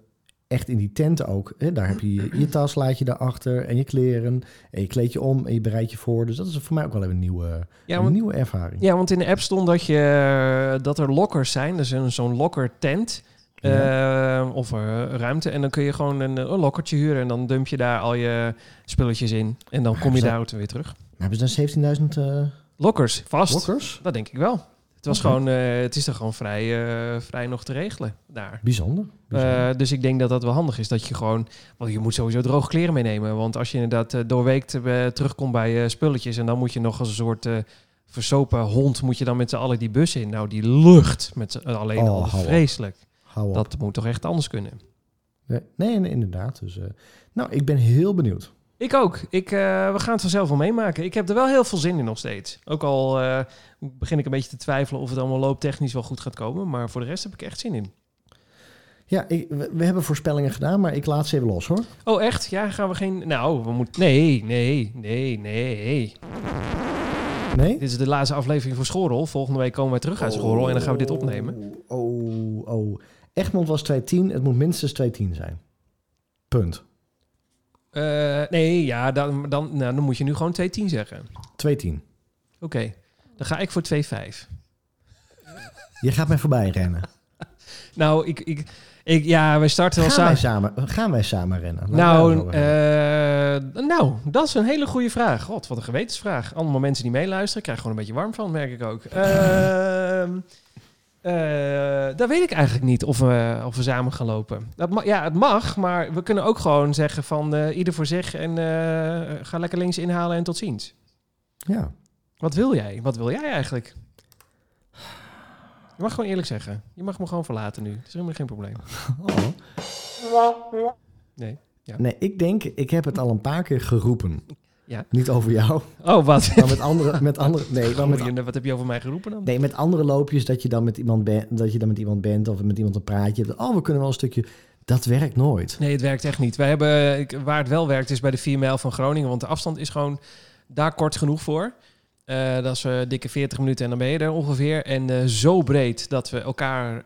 Speaker 2: echt in die tenten ook... Hè, daar heb je je, je tas, laat je daarachter en je kleren... en je kleed je om en je bereidt je voor. Dus dat is voor mij ook wel even een nieuwe,
Speaker 1: Ja,
Speaker 2: een nieuwe ervaring.
Speaker 1: Ja, want in de app stond dat, je, dat er lockers zijn. Dus een- zo'n locker tent. eh, of eh, ruimte. En dan kun je gewoon een, een lokkertje huren. En dan dump je daar al je spulletjes in. En dan kom je
Speaker 2: dat-
Speaker 1: daar ook weer terug.
Speaker 2: Maar hebben ze dan 17.000 eh
Speaker 1: Lockers, vast.
Speaker 2: lokkers?
Speaker 1: Dat denk ik wel. Het, was gewoon, eh, het is er gewoon vrij, eh, vrij nog te regelen daar.
Speaker 2: Bijzonder. bijzonder.
Speaker 1: Eh, dus ik denk dat dat wel handig is. Dat je gewoon... Want je moet sowieso droge kleren meenemen. Want als je inderdaad eh, doorweekt eh, terugkomt bij eh, spulletjes... en dan moet je nog als een soort... eh, versopen hond moet je dan met z'n allen die bus in. Nou, die lucht met z'n alleen
Speaker 2: Oh,
Speaker 1: al vreselijk. Dat moet toch echt anders kunnen.
Speaker 2: Nee, nee, nee, inderdaad. Dus, eh, nou, ik ben heel benieuwd.
Speaker 1: Ik ook. Ik, eh, we gaan het vanzelf wel meemaken. Ik heb er wel heel veel zin in nog steeds. Ook al eh, begin ik een beetje te twijfelen of het allemaal looptechnisch wel goed gaat komen. Maar voor de rest heb ik echt zin in.
Speaker 2: Ja, ik, we, hebben voorspellingen gedaan, maar ik laat ze even los hoor.
Speaker 1: Oh, echt? Ja, gaan we geen... Nou, we moeten... Nee, nee, nee, nee.
Speaker 2: Nee?
Speaker 1: Dit is de laatste aflevering voor Schorrel. Volgende week komen wij terug uit Schorrel en dan gaan we dit opnemen.
Speaker 2: Oh, oh, oh. Egmond was 2.10. Het moet minstens 2.10 zijn. Punt.
Speaker 1: Eh, nee, ja, dan, dan, nou, dan moet je nu gewoon 2.10 zeggen.
Speaker 2: 2.10.
Speaker 1: Oké, dan ga ik voor 2.5.
Speaker 2: Je gaat mij voorbij rennen.
Speaker 1: Nou, ik, ik, ik, ja, we starten wel
Speaker 2: Gaan wij
Speaker 1: samen.
Speaker 2: gaan wij samen rennen?
Speaker 1: Nou, eh, nou, dat is een hele goede vraag. God, wat een gewetensvraag. Allemaal mensen die meeluisteren, krijg gewoon een beetje warm van, merk ik ook. Ehm eh, daar weet ik eigenlijk niet of we, of we samen gaan lopen. Dat ma- ja, het mag, maar we kunnen ook gewoon zeggen van eh, ieder voor zich en eh, ga lekker links inhalen en tot ziens.
Speaker 2: ja.
Speaker 1: Wat wil jij? Wat wil jij eigenlijk? Je mag gewoon eerlijk zeggen. Je mag me gewoon verlaten nu. Dat is helemaal geen probleem.
Speaker 2: Oh.
Speaker 1: Nee. Ja.
Speaker 2: Nee, ik denk, ik heb het al een paar keer geroepen.
Speaker 1: Ja.
Speaker 2: Niet over jou,
Speaker 1: Oh, wat?
Speaker 2: maar met andere, met andere, nee, maar met,
Speaker 1: wat heb je over mij geroepen dan?
Speaker 2: nee, met andere loopjes dat je dan met iemand bent, dat je dan met iemand bent of met iemand een praatje. hebt. Oh, we kunnen wel een stukje. Dat werkt nooit.
Speaker 1: Nee, het werkt echt niet. Wij hebben, ik- waar het wel werkt is bij de 4 mijl van Groningen. Want de afstand is gewoon daar kort genoeg voor. Eh, dat is eh, dikke 40 minuten en dan ben je er ongeveer. En eh, zo breed dat we elkaar...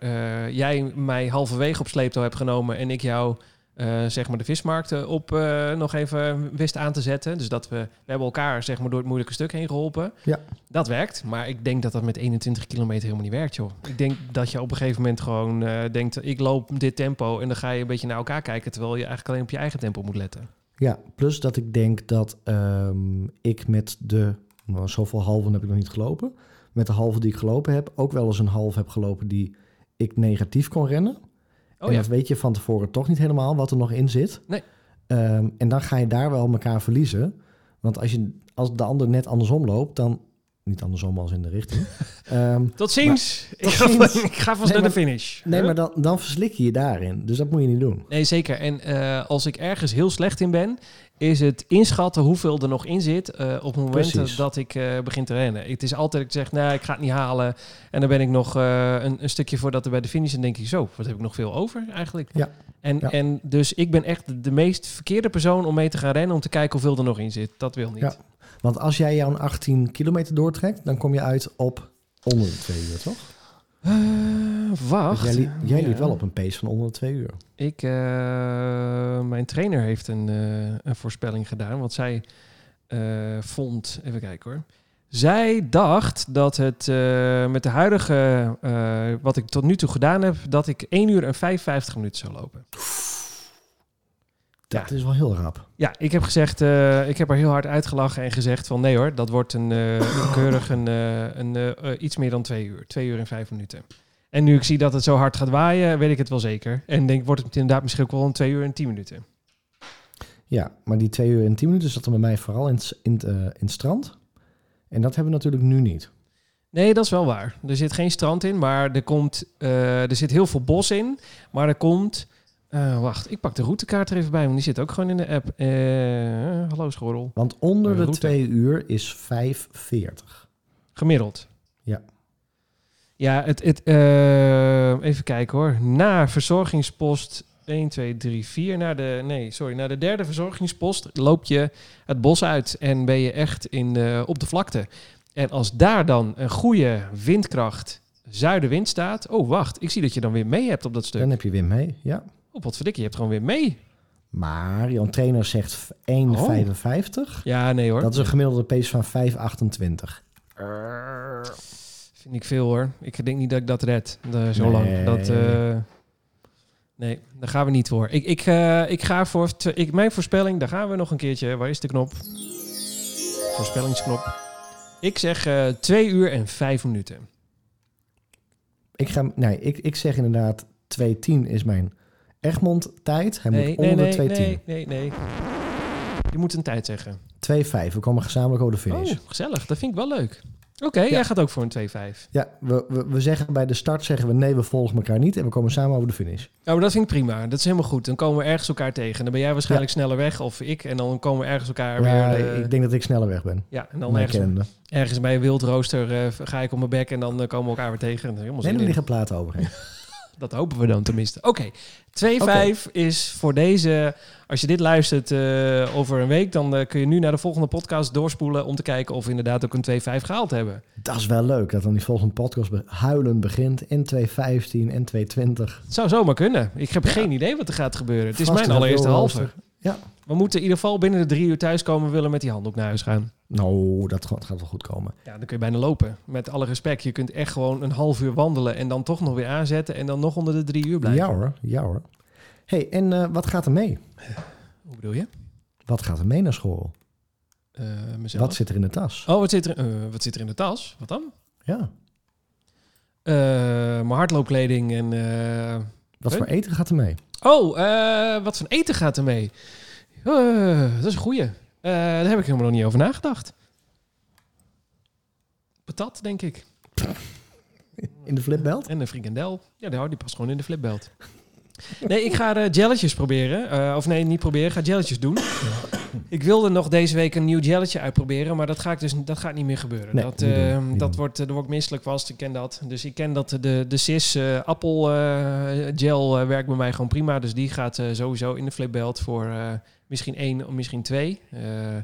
Speaker 1: jij mij halverwege op sleeptouw hebt genomen... en ik jou eh, zeg maar de vismarkt op eh, nog even wist aan te zetten. Dus dat we... We hebben elkaar zeg maar door het moeilijke stuk heen geholpen.
Speaker 2: Ja.
Speaker 1: Dat werkt. Maar ik denk dat dat met 21 kilometer helemaal niet werkt, joh. Ik denk dat je op een gegeven moment gewoon eh, denkt... ik loop dit tempo en dan ga je een beetje naar elkaar kijken... terwijl je eigenlijk alleen op je eigen tempo moet letten.
Speaker 2: Ja, plus dat ik denk dat ehm, ik met de, nou, zoveel halven heb ik nog niet gelopen, met de halve die ik gelopen heb, ook wel eens een half heb gelopen die ik negatief kon rennen.
Speaker 1: Oh
Speaker 2: en
Speaker 1: ja.
Speaker 2: dat weet je van tevoren toch niet helemaal wat er nog in zit.
Speaker 1: Nee.
Speaker 2: Ehm, en dan ga je daar wel elkaar verliezen. Want als, je, als de ander net andersom loopt, dan... Niet andersom als in de richting. Ehm,
Speaker 1: Tot ziens. ik,
Speaker 2: tot
Speaker 1: ga,
Speaker 2: ziens.
Speaker 1: ik ga vast
Speaker 2: Nee,
Speaker 1: naar de finish.
Speaker 2: nee,
Speaker 1: Huh?
Speaker 2: maar dan, dan verslik je je daarin. Dus dat moet je niet doen.
Speaker 1: Nee, zeker. En eh, als ik ergens heel slecht in ben... is het inschatten hoeveel er nog in zit eh, op het moment dat ik eh, begin te rennen. Het is altijd dat ik zeg, nee, ik ga het niet halen. En dan ben ik nog eh, een, een stukje voordat we bij de finish en denk ik zo, wat heb ik nog veel over eigenlijk?
Speaker 2: Ja.
Speaker 1: En,
Speaker 2: Ja.
Speaker 1: en dus ik ben echt de meest verkeerde persoon om mee te gaan rennen om te kijken hoeveel er nog in zit. Dat wil niet.
Speaker 2: Ja. Want als jij jouw 18 kilometer doortrekt, dan kom je uit op onder de twee uur, toch?
Speaker 1: Eh, wacht.
Speaker 2: Jij li- jij
Speaker 1: Ja.
Speaker 2: liep wel op een pace van onder de twee uur.
Speaker 1: Ik, mijn trainer heeft een, eh, een voorspelling gedaan. Want zij eh, vond, even kijken hoor. Zij dacht dat het eh, met de huidige, wat ik tot nu toe gedaan heb, dat ik 1 uur en 55 minuten zou lopen.
Speaker 2: Dat is wel heel rap.
Speaker 1: Ja, ik heb gezegd, ik heb er heel hard uitgelachen en gezegd van nee hoor, dat wordt een, keurig een, een, iets meer dan twee uur. Twee uur en vijf minuten. En nu ik zie dat het zo hard gaat waaien, weet ik het wel zeker. En denk, wordt het inderdaad misschien ook wel een twee uur en tien minuten.
Speaker 2: Ja, maar die twee uur en tien minuten zat er bij mij vooral in, het- in, eh, in het strand. En dat hebben we natuurlijk nu niet.
Speaker 1: Nee, dat is wel waar. Er zit geen strand in, maar er, komt, eh, er zit heel veel bos in. Maar er komt... eh, wacht, ik pak de routekaart er even bij, want die zit ook gewoon in de app. Hallo schorrel.
Speaker 2: Want onder de
Speaker 1: route.
Speaker 2: twee uur is 5,40.
Speaker 1: Gemiddeld.
Speaker 2: Ja.
Speaker 1: Het, het, eh, even kijken hoor. Na verzorgingspost 1, 2, 3, 4. Naar de, nee, sorry, naar de derde verzorgingspost loop je het bos uit en ben je echt in, op de vlakte. En als daar dan een goede windkracht zuidenwind staat. Oh, wacht. Ik zie dat je dan weer mee hebt op dat stuk.
Speaker 2: Dan heb je weer mee, ja.
Speaker 1: Oh, wat verdikke, je hebt gewoon weer mee.
Speaker 2: Maar jouw trainer zegt 1,55.
Speaker 1: Ja, nee hoor.
Speaker 2: Dat is een gemiddelde pace van 5,28.
Speaker 1: Vind ik veel hoor. Ik denk niet dat ik dat red. eh, zo
Speaker 2: Nee.
Speaker 1: lang. Dat, eh, nee, daar gaan we niet voor. Ik, ik, eh, ik ga voor... Ik, mijn voorspelling, daar gaan we nog een keertje. Waar is de knop? Voorspellingsknop. Ik zeg 2 uur en 5 minuten.
Speaker 2: Ik, ga, nee, ik, ik zeg inderdaad 2,10 is mijn Egmond tijd. Hij
Speaker 1: Nee,
Speaker 2: moet
Speaker 1: nee,
Speaker 2: onder
Speaker 1: nee,
Speaker 2: de 2,10.
Speaker 1: nee, nee, nee. Je moet een tijd zeggen.
Speaker 2: 2,5. We komen gezamenlijk over de finish.
Speaker 1: Oh, gezellig. Dat vind ik wel leuk. Oké, jij gaat ook voor een 2-5.
Speaker 2: Ja, we, we, we zeggen bij de start zeggen we nee, we volgen elkaar niet. En we komen samen over de finish.
Speaker 1: Oh, maar dat vind ik prima. Dat is helemaal goed. Dan komen we ergens elkaar tegen. Dan ben jij waarschijnlijk sneller weg of ik. En dan komen we ergens elkaar
Speaker 2: Ja,
Speaker 1: weer... eh,
Speaker 2: ik denk dat ik sneller weg ben.
Speaker 1: ja, en dan
Speaker 2: Mijn
Speaker 1: ergens, ergens bij een wildrooster eh, ga ik op mijn bek en dan eh, komen we elkaar weer tegen.
Speaker 2: Nee,
Speaker 1: zin
Speaker 2: er liggen platen overheen.
Speaker 1: Dat hopen we dan tenminste. Oké, 2-5 is voor deze... Als je dit luistert eh, over een week, dan eh, kun je nu naar de volgende podcast doorspoelen om te kijken of we inderdaad ook een 2-5 gehaald hebben.
Speaker 2: Dat is wel leuk, dat dan die volgende podcast huilen begint. In 2.15 en 2.20.
Speaker 1: Het zou zomaar kunnen. Ik heb geen idee wat er gaat gebeuren. Het is mijn allereerste halve.
Speaker 2: Ja.
Speaker 1: We moeten in ieder geval binnen de drie uur thuiskomen. We willen met die handdoek naar huis gaan.
Speaker 2: Nou, dat gaat, gaat wel goed komen.
Speaker 1: Ja, dan kun je bijna lopen. Met alle respect. Je kunt echt gewoon een half uur wandelen en dan toch nog weer aanzetten en dan nog onder de drie uur blijven.
Speaker 2: Ja hoor, ja hoor. hey, en eh, wat gaat er mee?
Speaker 1: Hoe bedoel je?
Speaker 2: Wat gaat er mee naar school?
Speaker 1: Eh, mezelf.
Speaker 2: Wat zit er in de tas?
Speaker 1: Oh, wat zit, er, eh, wat zit er in de tas? Wat dan?
Speaker 2: Ja.
Speaker 1: Mijn hardloopkleding en... eh,
Speaker 2: Wat voor eten gaat er mee?
Speaker 1: Oh, wat voor eten gaat er mee? Eh, dat is een goeie. Eh, daar heb ik helemaal nog niet over nagedacht. Patat, denk ik.
Speaker 2: In de flipbelt?
Speaker 1: En een frikandel. Ja, die, die past gewoon in de flipbelt. Nee, ik ga eh, jelletjes proberen. Eh, of nee, niet proberen. Ik ga jelletjes doen. ik wilde nog deze week een nieuw jelletje uitproberen. Maar dat, ga ik dus, dat gaat niet meer gebeuren.
Speaker 2: Nee,
Speaker 1: dat
Speaker 2: doen, niet
Speaker 1: dat wordt, daar word ik misselijk vast. Ik ken dat. Dus ik ken dat de, de CIS appel eh, gel werkt bij mij gewoon prima. Dus die gaat sowieso in de flipbelt voor misschien één of misschien twee. Eh,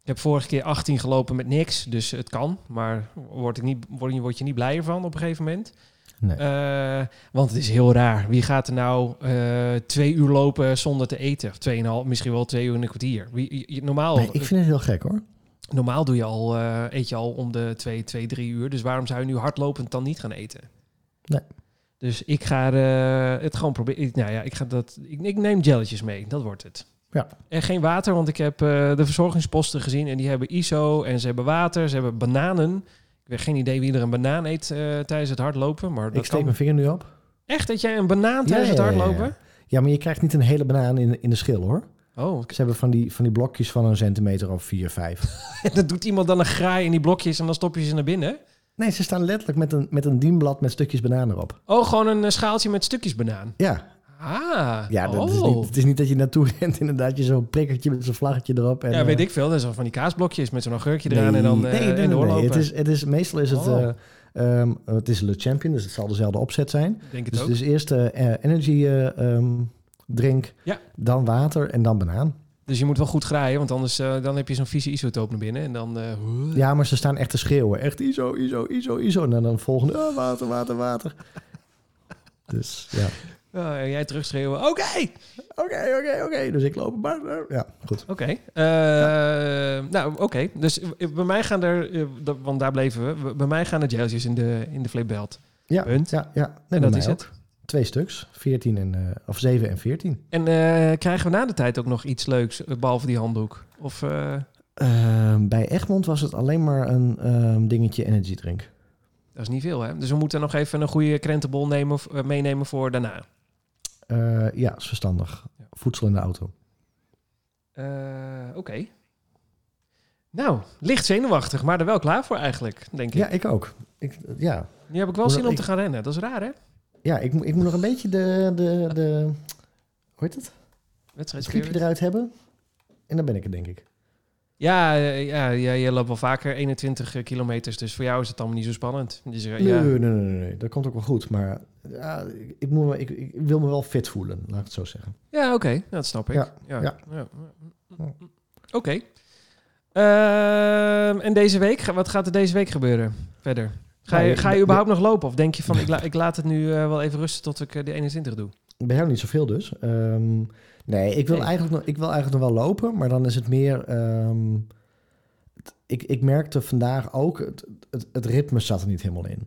Speaker 1: ik heb vorige keer 18 gelopen met niks. Dus het kan. Maar word, ik niet, word, je- word je niet blijer van op een gegeven moment.
Speaker 2: Nee.
Speaker 1: Eh, want het is heel raar. Wie gaat er nou eh, twee uur lopen zonder te eten? Of tweeënhalf, misschien wel twee uur en een kwartier. Wie, je- normaal,
Speaker 2: Nee, ik vind het heel gek hoor.
Speaker 1: normaal doe je al, eet je al om de twee, twee, drie uur. Dus waarom zou je nu hardlopend dan niet gaan eten?
Speaker 2: Nee.
Speaker 1: Dus ik ga het gewoon proberen. Nou ja, ik, ga dat, ik, ik neem jelletjes mee. Dat wordt het.
Speaker 2: Ja.
Speaker 1: En geen water, want ik heb eh, de verzorgingsposten gezien. En die hebben ISO en ze hebben water. Ze hebben bananen. Ik heb geen idee wie er een banaan eet eh, tijdens het hardlopen. Maar dat
Speaker 2: Ik steek
Speaker 1: kan.
Speaker 2: mijn vinger nu op.
Speaker 1: Echt, dat jij een banaan tijdens
Speaker 2: Ja,
Speaker 1: het
Speaker 2: ja, ja, ja.
Speaker 1: hardlopen?
Speaker 2: Ja, maar je krijgt niet een hele banaan in, in de schil hoor.
Speaker 1: Oh,
Speaker 2: Ze hebben van die, van die blokjes van een centimeter of 4, 5.
Speaker 1: dat doet iemand dan een graai in die blokjes en dan stop je ze naar binnen?
Speaker 2: Nee, ze staan letterlijk met een, met een dienblad met stukjes banaan erop.
Speaker 1: Oh, gewoon een eh, schaaltje met stukjes banaan.
Speaker 2: Ja,
Speaker 1: Ah,
Speaker 2: Ja, dat
Speaker 1: oh.
Speaker 2: is niet, het is niet dat je naartoe rent inderdaad. Je zo'n prikkertje met zo'n vlaggetje erop. En,
Speaker 1: ja, weet
Speaker 2: eh,
Speaker 1: ik veel. Dat is al van die kaasblokjes met zo'n augurkje
Speaker 2: nee,
Speaker 1: eraan en dan eh
Speaker 2: nee, nee, nee, nee. Het is, het is, meestal is het...
Speaker 1: Oh.
Speaker 2: eh, ehm, het is Le Champion, dus het zal dezelfde opzet zijn.
Speaker 1: Denk het
Speaker 2: Dus,
Speaker 1: ook.
Speaker 2: dus eerst eh, eh, energy eh, ehm, drink,
Speaker 1: Ja.
Speaker 2: dan water en dan banaan.
Speaker 1: Dus je moet wel goed graaien, want anders eh, dan heb je zo'n vieze isotoop naar binnen. En dan... eh,
Speaker 2: Ja, maar ze staan echt te schreeuwen. Echt ISO, ISO, ISO, ISO. En dan volgende, oh, water, water, water. Dus ja.
Speaker 1: Oh, en jij terugschreeuwen, oké!
Speaker 2: Oké, oké, oké. Dus ik loop maar. eh, Ja, goed.
Speaker 1: Oké. Eh, Nou, oké. Dus eh, bij mij gaan er... want daar bleven we. Bij mij gaan er geltjes in de, in de flipbelt.
Speaker 2: Ja,
Speaker 1: Punt.
Speaker 2: ja, ja. Nee,
Speaker 1: En dat is
Speaker 2: ook.
Speaker 1: het.
Speaker 2: Twee stuks. 14 en, eh, of 7 en 14.
Speaker 1: En krijgen we na de tijd ook nog iets leuks, eh, behalve die handdoek? Of... eh,
Speaker 2: Ehm, bij Egmond was het alleen maar een ehm, dingetje energy drink.
Speaker 1: Dat is niet veel, hè? Dus we moeten nog even een goede krentenbol nemen, meenemen voor daarna.
Speaker 2: Eh, ja, is verstandig. Voedsel in de auto.
Speaker 1: Eh, Oké. Nou, licht zenuwachtig, maar er wel klaar voor eigenlijk, denk ik.
Speaker 2: Ja, ik ook. Ik, ja,
Speaker 1: Nu heb ik wel zin om
Speaker 2: ik-
Speaker 1: te gaan rennen. Dat is raar, hè?
Speaker 2: ja ik, moet- ik moet nog een beetje de, de, de hoe heet het? Eruit hebben. En dan ben ik er, denk ik.
Speaker 1: Ja, eh, ja, ja, je loopt wel vaker 21 kilometers, dus voor jou is het allemaal niet zo spannend. Dus, eh,
Speaker 2: Nee,
Speaker 1: ja.
Speaker 2: nee, nee, nee, nee. Dat komt ook wel goed. Maar ja, ik, ik, moet, me- ik, ik wil me wel fit voelen, laat ik het zo zeggen.
Speaker 1: Ja, oké, dat snap ik.
Speaker 2: Ja,
Speaker 1: ja.
Speaker 2: ja.
Speaker 1: ja. Oké. Ehm, en deze week, wat gaat er deze week gebeuren verder? Ga je,
Speaker 2: Nee,
Speaker 1: ga je überhaupt nog lopen? Of denk je van, ik, la- ik laat het nu eh, wel even rusten tot ik eh, de 21 doe?
Speaker 2: Bij jou niet zoveel dus. Ehm, nee, ik wil,
Speaker 1: Nee.
Speaker 2: Eigenlijk nog, ik wil eigenlijk nog wel lopen, maar dan is het meer... ehm, het- ik, ik merkte vandaag ook, het, het, het ritme zat er niet helemaal in.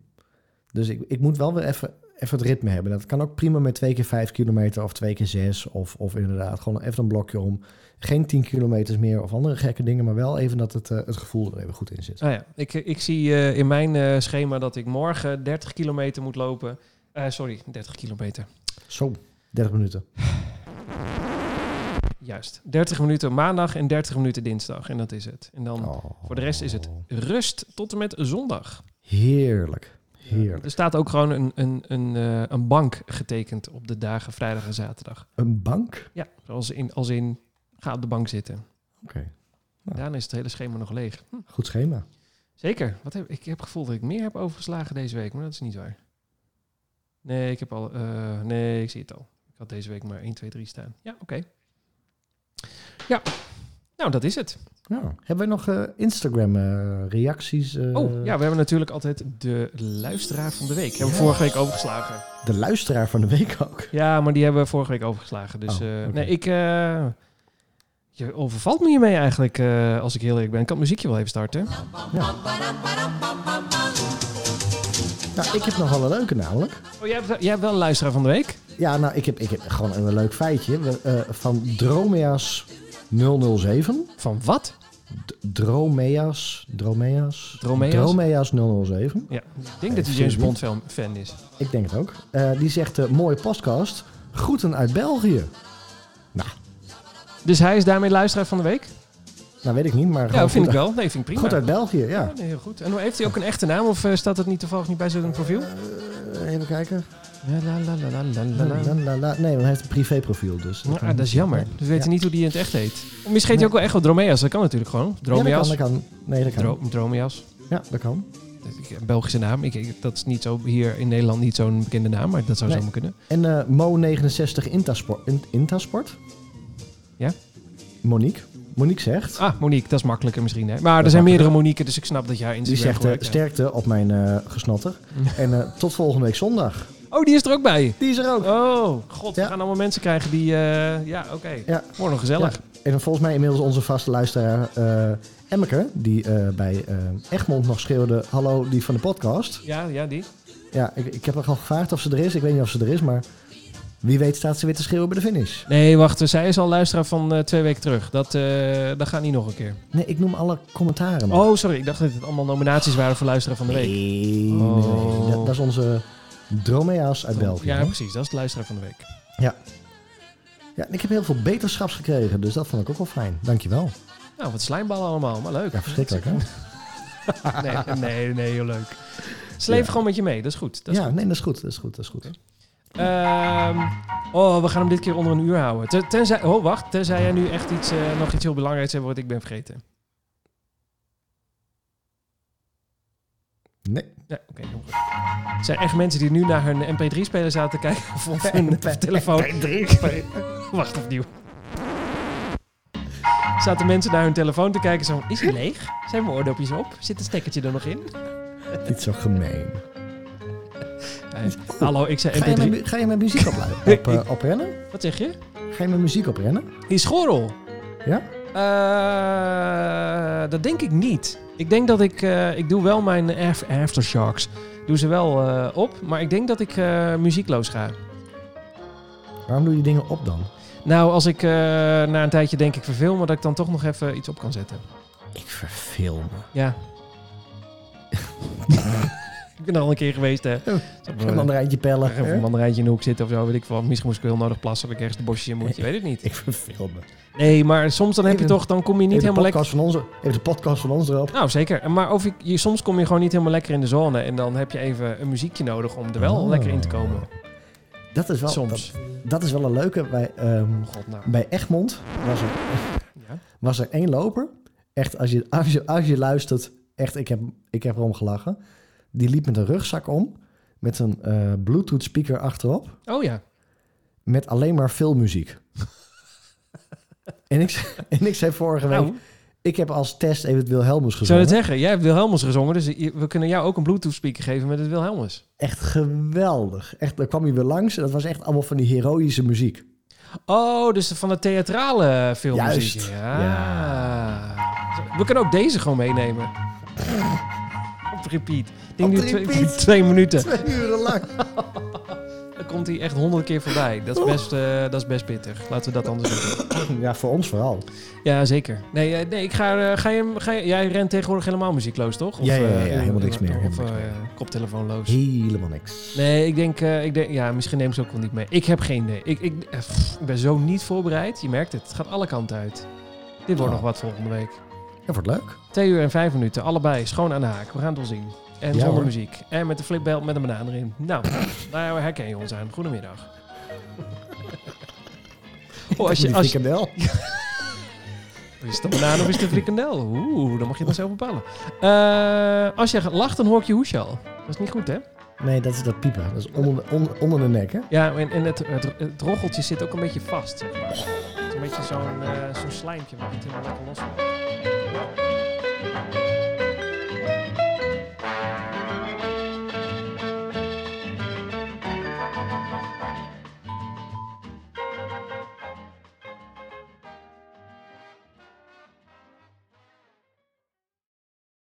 Speaker 2: Dus ik, ik moet wel weer even, even het ritme hebben. Dat kan ook prima met twee keer vijf kilometer of twee keer zes. Of, of inderdaad gewoon even een blokje om. Geen 10 kilometers meer of andere gekke dingen, maar wel even dat het, eh, het gevoel er even goed in zit.
Speaker 1: Ah ja, ik, ik zie eh, in mijn eh, schema dat ik morgen 30 kilometer moet lopen. Eh, sorry, 30 kilometer.
Speaker 2: Zo, 30 minuten.
Speaker 1: Juist. 30 minuten maandag en 30 minuten dinsdag. En dat is het. En dan
Speaker 2: Oh.
Speaker 1: voor de rest is het rust tot en met zondag.
Speaker 2: Heerlijk. Heerlijk.
Speaker 1: Er staat ook gewoon een, een, een, eh, een bank getekend op de dagen vrijdag en zaterdag.
Speaker 2: Een bank?
Speaker 1: Ja, zoals in, als in ga op de bank zitten.
Speaker 2: Oké, Ja.
Speaker 1: Daarna is het hele schema nog leeg. Hm,
Speaker 2: goed schema.
Speaker 1: zeker. Wat heb, ik heb het gevoel dat ik meer heb overgeslagen deze week, maar dat is niet waar. Nee, ik heb al. eh, nee, ik zie het al. Ik had deze week maar 1, 2, 3 staan. Ja, oké. Ja, nou, dat is het.
Speaker 2: Ja. Hebben we nog eh, Instagram-reacties?
Speaker 1: Oh, ja, we hebben natuurlijk altijd de luisteraar van de week. Hebben we vorige week overgeslagen.
Speaker 2: De luisteraar van de week ook.
Speaker 1: Ja, maar die hebben we vorige week overgeslagen. Dus
Speaker 2: Oh,
Speaker 1: eh, nee, ik. eh, je overvalt me hiermee eigenlijk, eh, als ik heel eerlijk ben. Ik kan het muziekje wel even starten.
Speaker 2: Nou, ik heb nog wel een leuke namelijk.
Speaker 1: Oh, jij hebt, jij hebt wel een luisteraar van de week?
Speaker 2: Ja, nou, ik heb, ik heb gewoon een leuk feitje. Eh, van Dromeas 007.
Speaker 1: Van wat?
Speaker 2: D- Dromeas. Dromeas.
Speaker 1: Dromeas?
Speaker 2: Dromeas 007.
Speaker 1: Ja, ik denk dat hij James Bond film fan is.
Speaker 2: Ik denk het ook. Eh, die zegt, eh, mooie podcast. Groeten uit België. Nou,
Speaker 1: Dus hij is daarmee luisteraar van de week?
Speaker 2: nou weet ik niet, maar
Speaker 1: Ja, vind ik wel. Nee, vind ik prima.
Speaker 2: Goed uit België, ja.
Speaker 1: Ja, nee, heel goed. En heeft hij ook een echte naam of eh, staat dat niet toevallig niet bij zijn profiel?
Speaker 2: Even kijken.
Speaker 1: Ja, la, la, la, la, la, la, la.
Speaker 2: La, la, la. Nee, want hij heeft een privéprofiel, dus...
Speaker 1: Ja, dat is jammer. Dus we weten
Speaker 2: Ja.
Speaker 1: niet hoe die in het echt heet. Misschien heet hij ook wel echt wel Dromeas. Dat kan natuurlijk gewoon.
Speaker 2: Ja, dat kan,
Speaker 1: Dromeas.
Speaker 2: dat kan. Nee, dat kan.
Speaker 1: Dro Dromeas.
Speaker 2: Ja, dat kan.
Speaker 1: Een Belgische naam. Ik, ik- dat is niet zo hier in Nederland niet zo'n bekende naam, maar dat zou
Speaker 2: Nee.
Speaker 1: zomaar kunnen.
Speaker 2: En eh, Mo69 Intasport. In- Intasport?
Speaker 1: Ja?
Speaker 2: Monique. Monique zegt...
Speaker 1: Ah, Monique, dat is makkelijker misschien. Hè? Maar er zijn meerdere. Monique, dus ik snap dat jij
Speaker 2: Die
Speaker 1: Instagram
Speaker 2: zegt eh,
Speaker 1: ja.
Speaker 2: sterkte op mijn eh gesnotter. en eh, tot volgende week zondag.
Speaker 1: Oh, die is er ook bij.
Speaker 2: Die is er ook.
Speaker 1: Oh, god, we
Speaker 2: Ja.
Speaker 1: gaan allemaal mensen krijgen die... eh, ja, oké.
Speaker 2: Ja.
Speaker 1: Wordt nog gezellig.
Speaker 2: Ja. En volgens mij inmiddels onze vaste luisteraar eh Emmeke, die eh, bij eh, Egmond nog schreeuwde... Hallo, die van de podcast.
Speaker 1: Ja, ja, die.
Speaker 2: Ja, ik, ik heb haar al gevraagd of ze er is. Ik weet niet of ze er is, maar wie weet staat ze weer te schreeuwen bij de finish.
Speaker 1: Nee, wacht. Zij is al luisteraar van eh, twee weken terug. Dat, eh, dat gaat niet nog een keer.
Speaker 2: Nee, ik noem alle commentaren nog.
Speaker 1: Oh, sorry. Ik dacht dat het allemaal nominaties waren voor luisteraar van de week.
Speaker 2: Nee, nee, nee.
Speaker 1: Oh.
Speaker 2: Dat, dat is onze Dromea's uit België.
Speaker 1: Ja,
Speaker 2: hè?
Speaker 1: precies. Dat is de luisteraar van de week.
Speaker 2: Ja. ja, ik heb heel veel beterschaps gekregen, dus dat vond ik ook wel fijn. Dankjewel.
Speaker 1: Nou, wat slijmballen allemaal. Maar leuk.
Speaker 2: Ja, verschrikkelijk hè?
Speaker 1: Nee, nee, nee, heel leuk.
Speaker 2: Ja.
Speaker 1: gewoon met je mee. Dat is goed. Dat is
Speaker 2: ja,
Speaker 1: goed.
Speaker 2: nee, dat is goed, dat is goed, dat is goed.
Speaker 1: Ehm, Oh, we gaan hem dit keer onder een uur houden. Ten- Tenzij, oh, wacht. Tenzij jij nu echt iets, eh, nog iets heel belangrijks hebt wat ik ben vergeten.
Speaker 2: Nee.
Speaker 1: Ja, oké. goed. Er zijn echt mensen die nu naar hun mp3-speler zaten te kijken of op hun telefoon... Wacht opnieuw. Zaten mensen naar hun telefoon te kijken zo... Is hij leeg? Zijn mijn oordopjes op? Zit het stekkertje er nog in?
Speaker 2: Niet zo gemeen.
Speaker 1: Hallo, ik zei
Speaker 2: Ga je,
Speaker 1: mp3...
Speaker 2: met, ga je met muziek op, op, eh, oprennen?
Speaker 1: Wat zeg je?
Speaker 2: Ga je met muziek oprennen?
Speaker 1: In schorrel?
Speaker 2: Ja?
Speaker 1: Eh, dat denk ik niet. Ik denk dat ik... eh, ik doe wel mijn af- aftershocks. Doe ze wel eh, op. Maar ik denk dat ik eh, muziekloos ga.
Speaker 2: Waarom doe je dingen op dan?
Speaker 1: Nou, als ik na een tijdje denk ik verveel me... dat ik dan toch nog even iets op kan zetten.
Speaker 2: Ik verveel me.
Speaker 1: Ja. ik ben er al een keer geweest, hè.
Speaker 2: Ga dan een rijtje pellen.
Speaker 1: Even een mandarijntje in de hoek zitten of zo, weet ik veel. Misschien moest ik heel nodig plassen, dat ik ergens de bosjes in moet. Je weet het niet.
Speaker 2: Ik verveel me.
Speaker 1: Nee, maar soms dan heb je toch, dan kom je niet helemaal lekker...
Speaker 2: podcast van onze, even de podcast van ons erop.
Speaker 1: Nou, zeker. Maar of ik, je, soms kom je gewoon niet helemaal lekker in de zone. En dan heb je even een muziekje nodig om er wel
Speaker 2: Oh.
Speaker 1: lekker in te komen.
Speaker 2: Dat is wel,
Speaker 1: Soms.
Speaker 2: Dat, dat is wel een leuke. Bij, ehm,
Speaker 1: God, nou.
Speaker 2: bij Egmond was er,
Speaker 1: Ja.
Speaker 2: was er één loper. Echt, als je, als je, als je luistert, echt, ik heb, ik heb erom gelachen. Die liep met een rugzak om, met een eh, Bluetooth speaker achterop,
Speaker 1: Oh ja.
Speaker 2: met alleen maar filmmuziek. en, ik, zei- en ik zei vorige week,
Speaker 1: Nou,
Speaker 2: ik heb als test even het Wilhelmus
Speaker 1: zou je
Speaker 2: gezongen.
Speaker 1: het zeggen? Jij hebt Wilhelmus gezongen, dus we kunnen jou ook een Bluetooth speaker geven met het Wilhelmus.
Speaker 2: Echt geweldig. Echt, daar kwam hij weer langs en dat was echt allemaal van die heroïsche muziek.
Speaker 1: Oh, dus van de theatrale filmmuziek.
Speaker 2: Juist.
Speaker 1: Ja. We kunnen ook deze gewoon meenemen. Op repeat. Ik denk nu twee,
Speaker 2: repeat.
Speaker 1: twee minuten.
Speaker 2: Twee uren lang.
Speaker 1: Dan komt hij echt honderd keer voorbij. Dat is best, eh, dat is best pittig. Laten we dat anders doen.
Speaker 2: Ja, voor ons vooral.
Speaker 1: Ja, zeker. Nee, eh, nee ik ga, eh, ga, je, ga je, jij rent tegenwoordig helemaal muziekloos, toch?
Speaker 2: Ja, ja, ja, ja, helemaal niks meer,
Speaker 1: Of
Speaker 2: helemaal niks meer.
Speaker 1: koptelefoonloos.
Speaker 2: Helemaal niks.
Speaker 1: Nee, ik denk, ik denk, ja, misschien neem ze ook wel niet mee. Ik heb geen idee. Ik, ik, pff, ik ben zo niet voorbereid. Je merkt het. Het gaat alle kanten uit. Dit wordt
Speaker 2: Oh.
Speaker 1: nog wat volgende week.
Speaker 2: Ja, wordt leuk.
Speaker 1: Twee uur en vijf minuten, allebei schoon aan de haak. We gaan het wel zien. En
Speaker 2: Ja,
Speaker 1: zonder
Speaker 2: hoor.
Speaker 1: muziek. En met de flipbelt met een banaan erin. Nou, daar herken je ons aan. Goedemiddag. Oh, als je, als,
Speaker 2: frikandel.
Speaker 1: is het een banaan of is het een frikandel? Oeh, dan mag je het dan zelf bepalen. Eh, als je lacht, dan hoor ik je hoesje al. Dat is niet goed, hè?
Speaker 2: Nee, dat is dat piepen. Dat is onder de, onder, onder de nek, hè?
Speaker 1: Ja, en, en het, het, rocheltje zit ook een beetje vast, zeg maar. Het is een beetje zo'n eh, zo'n slijmpje waar het helemaal lekker los.